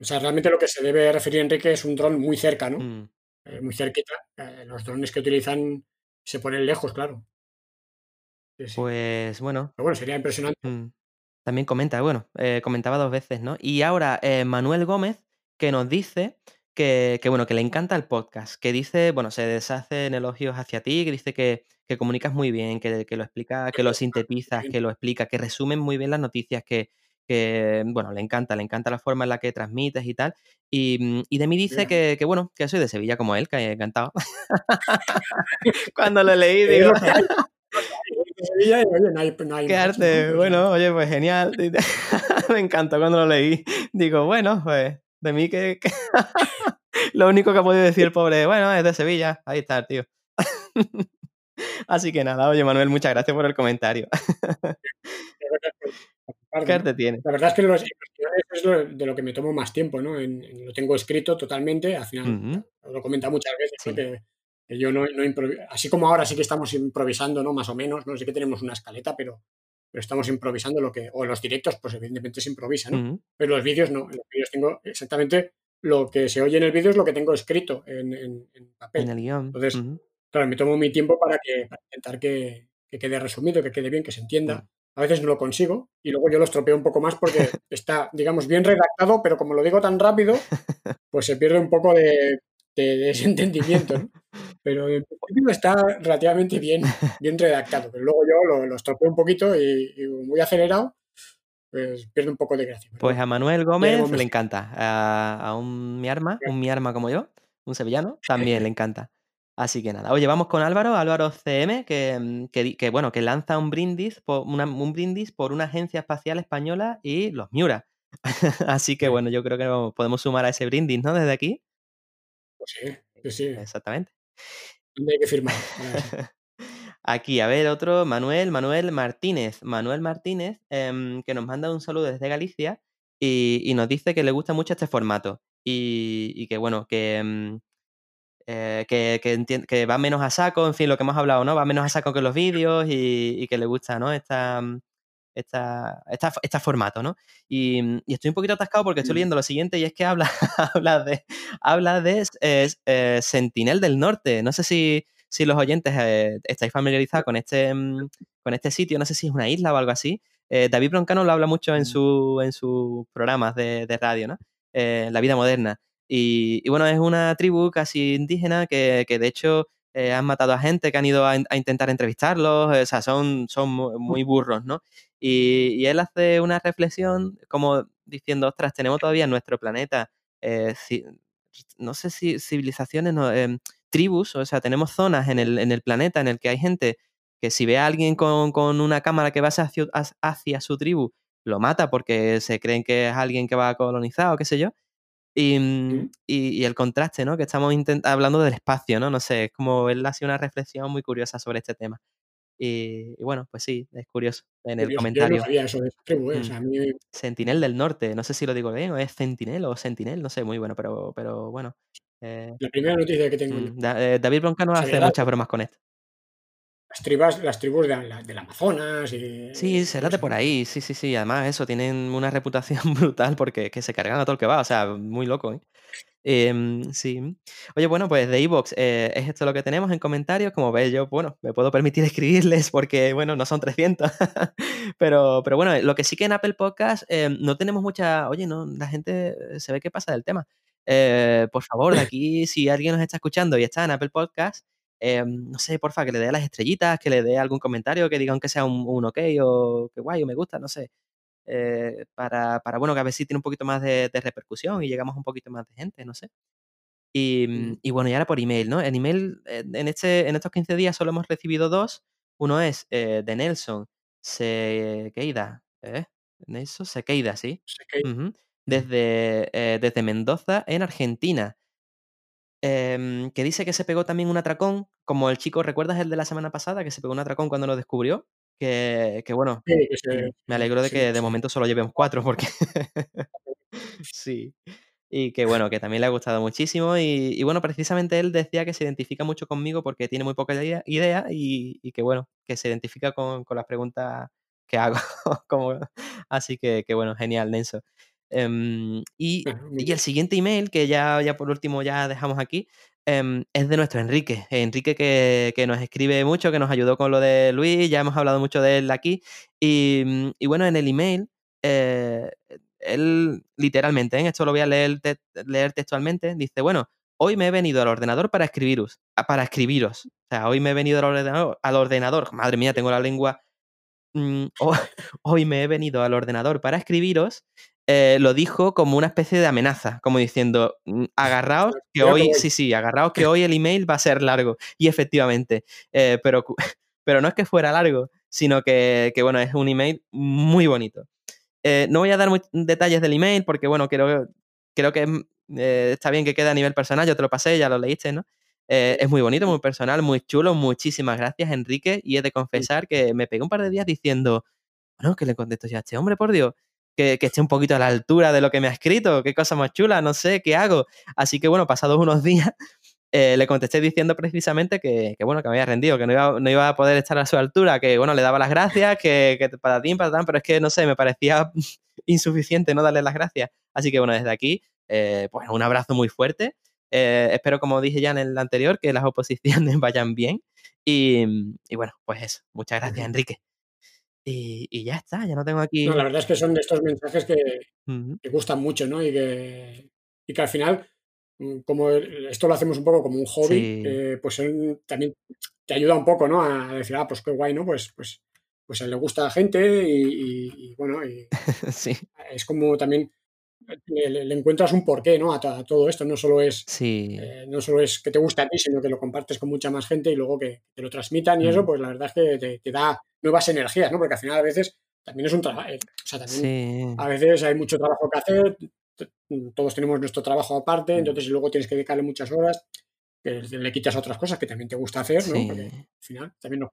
O sea, realmente lo que se debe referir Enrique es un dron muy cerca, ¿no? Mm. Eh, muy cerquita. Eh, los drones que utilizan se ponen lejos, claro. Sí, sí. Pues bueno, Pero bueno, sería impresionante. mm, también comenta, bueno, eh, comentaba dos veces, ¿no? Y ahora Manuel Gómez que nos dice que, que, bueno, que le encanta el podcast, que dice, bueno, se deshace en elogios hacia ti, que dice que, que comunicas muy bien, que, que lo explica, que lo sintetizas, que lo explica, que resumen muy bien las noticias, que, que, bueno, le encanta, le encanta la forma en la que transmites y tal. Y, mm, y de mí dice que, que, bueno, que soy de Sevilla como él, que encantado. Cuando lo leí, digo, y, oye, no hay, no hay Qué arte, ¿no? Bueno, oye, pues genial. Me encantó cuando lo leí. Digo, bueno, pues de mí que... que- lo único que ha podido decir el pobre, bueno, es de Sevilla. Ahí está, tío. Así que nada, oye, Manuel, muchas gracias por el comentario. ¿Qué arte tiene? La verdad es que los es lo, de lo que me tomo más tiempo, ¿no? En- en- lo tengo escrito totalmente, al final Ujú, lo he comentado muchas veces, ¿no? Sí. que, que yo no, no así como ahora sí que estamos improvisando, ¿no? Más o menos, no sé que tenemos una escaleta, pero, pero estamos improvisando lo que, o en los directos, pues evidentemente se improvisa, ¿no? ujú, Pero los vídeos no, en los vídeos tengo exactamente lo que se oye en el vídeo es lo que tengo escrito en, en- en papel. En el guion. Entonces, Claro, me tomo mi tiempo para, que, para intentar que, que quede resumido, que quede bien, que se entienda. A veces no lo consigo y luego yo lo estropeo un poco más porque está, digamos, bien redactado, pero como lo digo tan rápido, pues se pierde un poco de, de- de ese entendimiento. ¿no? Pero en principio está relativamente bien, bien redactado, pero luego yo lo, lo estropeo un poquito y, y muy acelerado, pues pierde un poco de gracia. Pues a Manuel Gómez le encanta. A, a un mi arma, un mi arma como yo, un sevillano, también le encanta. Así que nada. Oye, vamos con Álvaro, Álvaro CM, que, mm, que, que, bueno, que lanza un brindis, por una, un brindis por una agencia espacial española y los Miura. Así que bueno, yo creo que podemos sumar a ese brindis, ¿no? Desde aquí. Pues sí, sí, sí. Exactamente. ¿Dónde hay que firmar? Aquí, a ver, otro, Manuel, Manuel Martínez. Manuel Martínez, em, que nos manda un saludo desde Galicia y, y nos dice que le gusta mucho este formato y, y que, bueno, que, em, eh, que, que, que va menos a saco, en fin, lo que hemos hablado, ¿no? Va menos a saco que los vídeos y, y que le gusta, ¿no? Esta, esta, esta, este formato, ¿no? Y, mm, y estoy un poquito atascado porque estoy Mm. leyendo lo siguiente y es que habla, habla de, habla de eh, eh, Sentinel del Norte. No sé si, si los oyentes eh, estáis familiarizados con este, mm, con este sitio, no sé si es una isla o algo así. Eh, David Broncano lo habla mucho en, su, en sus programas de, de radio, ¿no? La vida moderna. Y, y bueno, es una tribu casi indígena que, que de hecho eh, han matado a gente que han ido a, in- a intentar entrevistarlos, o sea, son, son mu- muy burros, ¿no? Y, y él hace una reflexión como diciendo, ostras, tenemos todavía en nuestro planeta, eh, no sé si civilizaciones, no, em, tribus, o sea, tenemos zonas en el, en el planeta en el que hay gente que si ve a alguien con, con una cámara que va hacia, hacia su tribu, lo mata porque se creen que es alguien que va a colonizar o qué sé yo. Y, mm, y- y el contraste, ¿no? Que estamos hablando del espacio, ¿no? No sé, es como él hace una reflexión muy curiosa sobre este tema. Y, y bueno, pues sí, es curioso en el Curioso, Yo no comentario. Mm. sea, a mí Sentinel del Norte, no sé si lo digo bien, o es Sentinel o Sentinel, no sé, muy bueno, pero, pero bueno. eh, la primera noticia que tengo mm, Da- eh, David Broncano hace muchas bromas con esto. Las tribus, las tribus de la- del Amazonas y... Sí, será de por ahí, sí, sí, sí. Además, eso, tienen una reputación brutal porque es que se cargan a todo el que va, o sea, muy loco, ¿eh? Em, sí. Oye, bueno, pues de iVoox, eh, es esto lo que tenemos en comentarios. Como veis, yo, bueno, me puedo permitir escribirles porque, bueno, no son 300. pero, pero bueno, lo que sí que en Apple Podcast eh, no tenemos mucha. Oye, no, la gente eh, se ve que pasa del tema. Eh, por favor, de aquí, si alguien nos está escuchando y está en Apple Podcast, eh, no sé, porfa, que le dé las estrellitas, que le dé algún comentario, que diga aunque sea un, un ok o que guay o me gusta, no sé eh, para, para, bueno, que a ver si tiene un poquito más de, de repercusión y llegamos a un poquito más de gente, no sé. Y, Mm. y bueno, y ahora por email, ¿no? En email, eh, en, este, en estos 15 días solo hemos recibido dos. Uno es eh, de Nelson Sequeida. ¿eh? Nelson Sequeida, sí. Que- Ujú. Desde, eh, desde Mendoza, en Argentina. Em, que dice que se pegó también un atracón, como el chico, ¿recuerdas el de la semana pasada? Que se pegó un atracón cuando lo descubrió. Que, que bueno, sí, Me alegro de sí, que de momento solo llevemos cuatro, porque sí. Y que bueno, que también le ha gustado muchísimo. Y, y bueno, precisamente él decía que se identifica mucho conmigo porque tiene muy poca idea, idea y, y que bueno, que se identifica con, con las preguntas que hago. como, así que, que bueno, genial, Nenso. Em, y, y el siguiente email, que ya, ya por último ya dejamos aquí, em, es de nuestro Enrique. Enrique que, que nos escribe mucho, que nos ayudó con lo de Luis, ya hemos hablado mucho de él aquí. Y, mm, y bueno, en el email, eh, él literalmente, ¿eh? esto lo voy a leer, te- leer textualmente, dice, bueno, hoy me he venido al ordenador para escribiros, ah, para escribiros. O sea, hoy me he venido al ordenador, al ordenador. Madre mía, tengo la lengua... mm, ho- hoy me he venido al ordenador para escribiros. Eh, lo dijo como una especie de amenaza, como diciendo, mm, agarraos que hoy, sí, sí, agarraos que hoy el email va a ser largo. Y efectivamente, eh, pero, pero no es que fuera largo, sino que, que, bueno, es un email muy bonito. Eh, no voy a dar muy- detalles del email porque, bueno, creo, creo que está bien que quede a nivel personal, yo te lo pasé, ya lo leíste, ¿no? Eh, es muy bonito, muy personal, muy chulo, muchísimas gracias, Enrique, y he de confesar que me pegué un par de días diciendo, bueno, que le contesto ya a este hombre, por Dios, que, que esté un poquito a la altura de lo que me ha escrito, qué cosa más chula, no sé, qué hago. Así que, bueno, pasados unos días, eh, le contesté diciendo precisamente que, que, bueno, que me había rendido, que no iba, no iba a poder estar a su altura, que bueno, le daba las gracias, que, que para ti, para tan, pero es que no sé, me parecía insuficiente no darle las gracias. Así que bueno, desde aquí, eh, pues un abrazo muy fuerte. Eh, espero, como dije ya en el anterior, que las oposiciones vayan bien. Y, y bueno, pues eso. Muchas gracias. Enrique. Y, y ya está, ya no tengo aquí. No, la verdad es que son de estos mensajes que, que gustan mucho, ¿no? Y que, y que al final, mm, como esto lo hacemos un poco como un hobby, Sí. eh, pues él también te ayuda un poco, ¿no? A decir, ah, pues qué guay, ¿no? Pues, pues, pues a él le gusta a la gente y, y- y, bueno, sí, es como también le, encuentras un porqué, ¿no? A, to- a todo esto. No solo es sí. eh, no solo es que te guste a ti, sino que lo compartes con mucha más gente y luego que te lo transmitan y eso, Mm. pues la verdad es que te, te da nuevas energías, ¿no? Porque al final a veces también es un trabajo, o sea, también Sí. a veces hay mucho trabajo que hacer, todos tenemos nuestro trabajo aparte, Mm. entonces luego tienes que dedicarle muchas horas, que le quitas otras cosas que también te gusta hacer, ¿no? Porque al final también nos...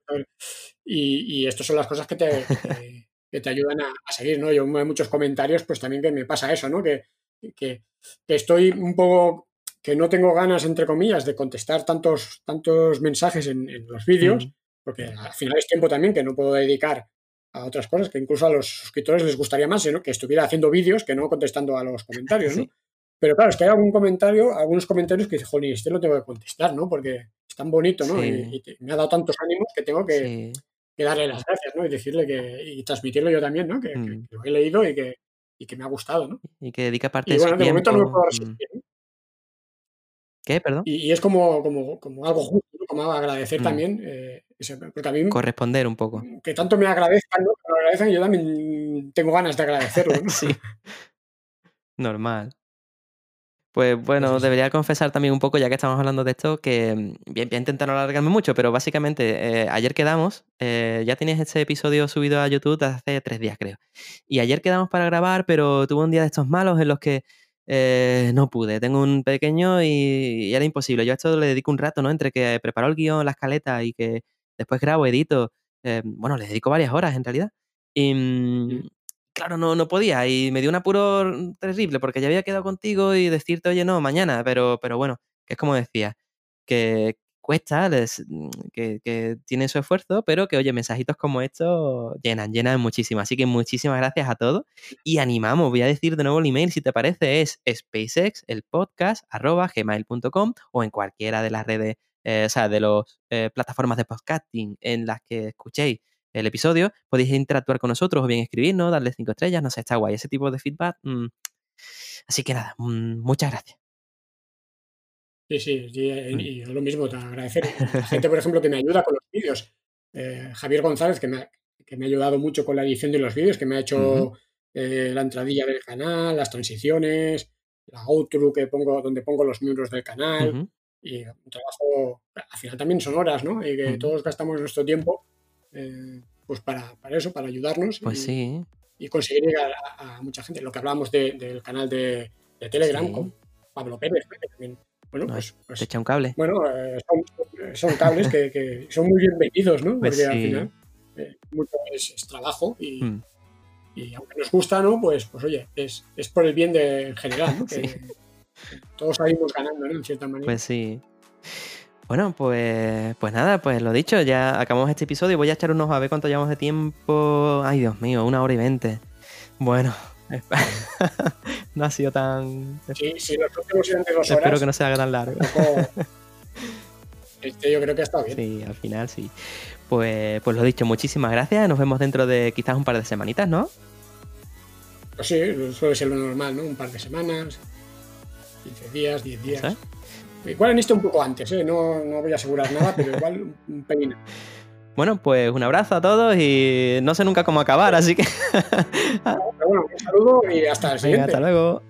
Y, y estas son las cosas que te, que te, que te ayudan a, a seguir, ¿no? Yo hay muchos comentarios, pues también que me pasa eso, ¿no? Que, que, que estoy un poco que no tengo ganas, entre comillas, de contestar tantos, tantos mensajes en, en los vídeos, porque al final es tiempo también que no puedo dedicar a otras cosas, que incluso a los suscriptores les gustaría más ¿no? que estuviera haciendo vídeos que no contestando a los comentarios, ¿no? Sí. Pero claro, es que hay algún comentario, algunos comentarios que dice, jolín, este lo tengo que contestar, ¿no? Porque es tan bonito, ¿no? Sí. Y, y te- me ha dado tantos ánimos que tengo que, Sí. Que darle las gracias, ¿no? Y decirle que, y transmitirlo yo también, ¿no? Que, Mm. que lo he leído y que, y que me ha gustado, ¿no? Y que dedica parte Y de su de momento no me tiempo. puedo Mm. resistir, ¿no? ¿Qué? Perdón. Y, y es como, como, como algo justo, ¿no? como agradecer Mm. también, eh, porque a mí Corresponder un poco. que tanto me agradezcan, ¿no? Que me lo agradezcan, yo también tengo ganas de agradecerlo, ¿no? sí. Normal. Pues bueno, debería confesar también un poco, ya que estamos hablando de esto, que mm, voy a intentar no alargarme mucho, pero básicamente eh, ayer quedamos, eh, ya tenías este episodio subido a YouTube hace tres días creo, y ayer quedamos para grabar, pero tuve un día de estos malos en los que eh, no pude, tengo un pequeño y, y era imposible, yo a esto le dedico un rato, ¿no? Entre que preparo el guion, la escaleta y que después grabo, edito, bueno, le dedico varias horas en realidad. Y, Mm. Claro, no, no podía y me dio un apuro terrible porque ya había quedado contigo y decirte, oye, no, mañana, pero, pero bueno, que es como decía, que cuesta, les- mm, que, tiene su esfuerzo, pero que, oye, mensajitos como estos llenan, llenan muchísimo. Así que muchísimas gracias a todos y animamos, voy a decir de nuevo el email, si te parece, es SpaceX, el podcast, arroba gmail.com o en cualquiera de las redes, eh, o sea, de las plataformas de podcasting en las que escuchéis el episodio, podéis interactuar con nosotros o bien escribirnos, darle cinco estrellas, no sé, está guay. Ese tipo de feedback. mm. Así que nada, mm, muchas gracias. Sí, sí, sí, y, Mm. y yo lo mismo, te agradecer. La gente, por ejemplo, que me ayuda con los vídeos. Eh, Javier González, que me, ha, que me ha ayudado mucho con la edición de los vídeos, que me ha hecho eh, la entradilla del canal, las transiciones, la outro que pongo, donde pongo los miembros del canal. Y un trabajo, al final también son horas, ¿no? Y que todos gastamos nuestro tiempo, eh, pues para, para eso, para ayudarnos Pues y, sí. y conseguir llegar a, a mucha gente. Lo que hablábamos de- del canal de, de Telegram Sí. con Pablo Pérez, que también, bueno, No, pues, pues, Te echa un cable. bueno, eh, son, son cables que, que son muy bienvenidos, ¿no? Pues Porque al final eh, mucho es, es trabajo y, Mm. y aunque nos gusta, ¿no? Pues, pues oye, es, es por el bien de, en general, ¿no? Que, Sí. que todos salimos ganando, ¿no? En cierta manera. Pues sí. Bueno, pues, pues nada, pues lo dicho, ya acabamos este episodio. Voy a echar un ojo a ver cuánto llevamos de tiempo. Ay, Dios mío, una hora y veinte. Bueno, no ha sido tan. Sí, si los últimos eran de dos horas, Espero que no se haga tan largo. este yo creo que ha estado bien. Sí, al final sí. Pues, pues lo dicho, muchísimas gracias. Nos vemos dentro de quizás un par de semanitas, ¿no? Pues sí, suele ser lo normal, ¿no? Un par de semanas, 15 días, 10 días. ¿Sabes? Igual en esto un poco antes, ¿eh? No, no voy a asegurar nada, pero igual un- pelín. Bueno, pues un abrazo a todos y no sé nunca cómo acabar, así que Pero bueno, un saludo y hasta el venga, siguiente. hasta luego.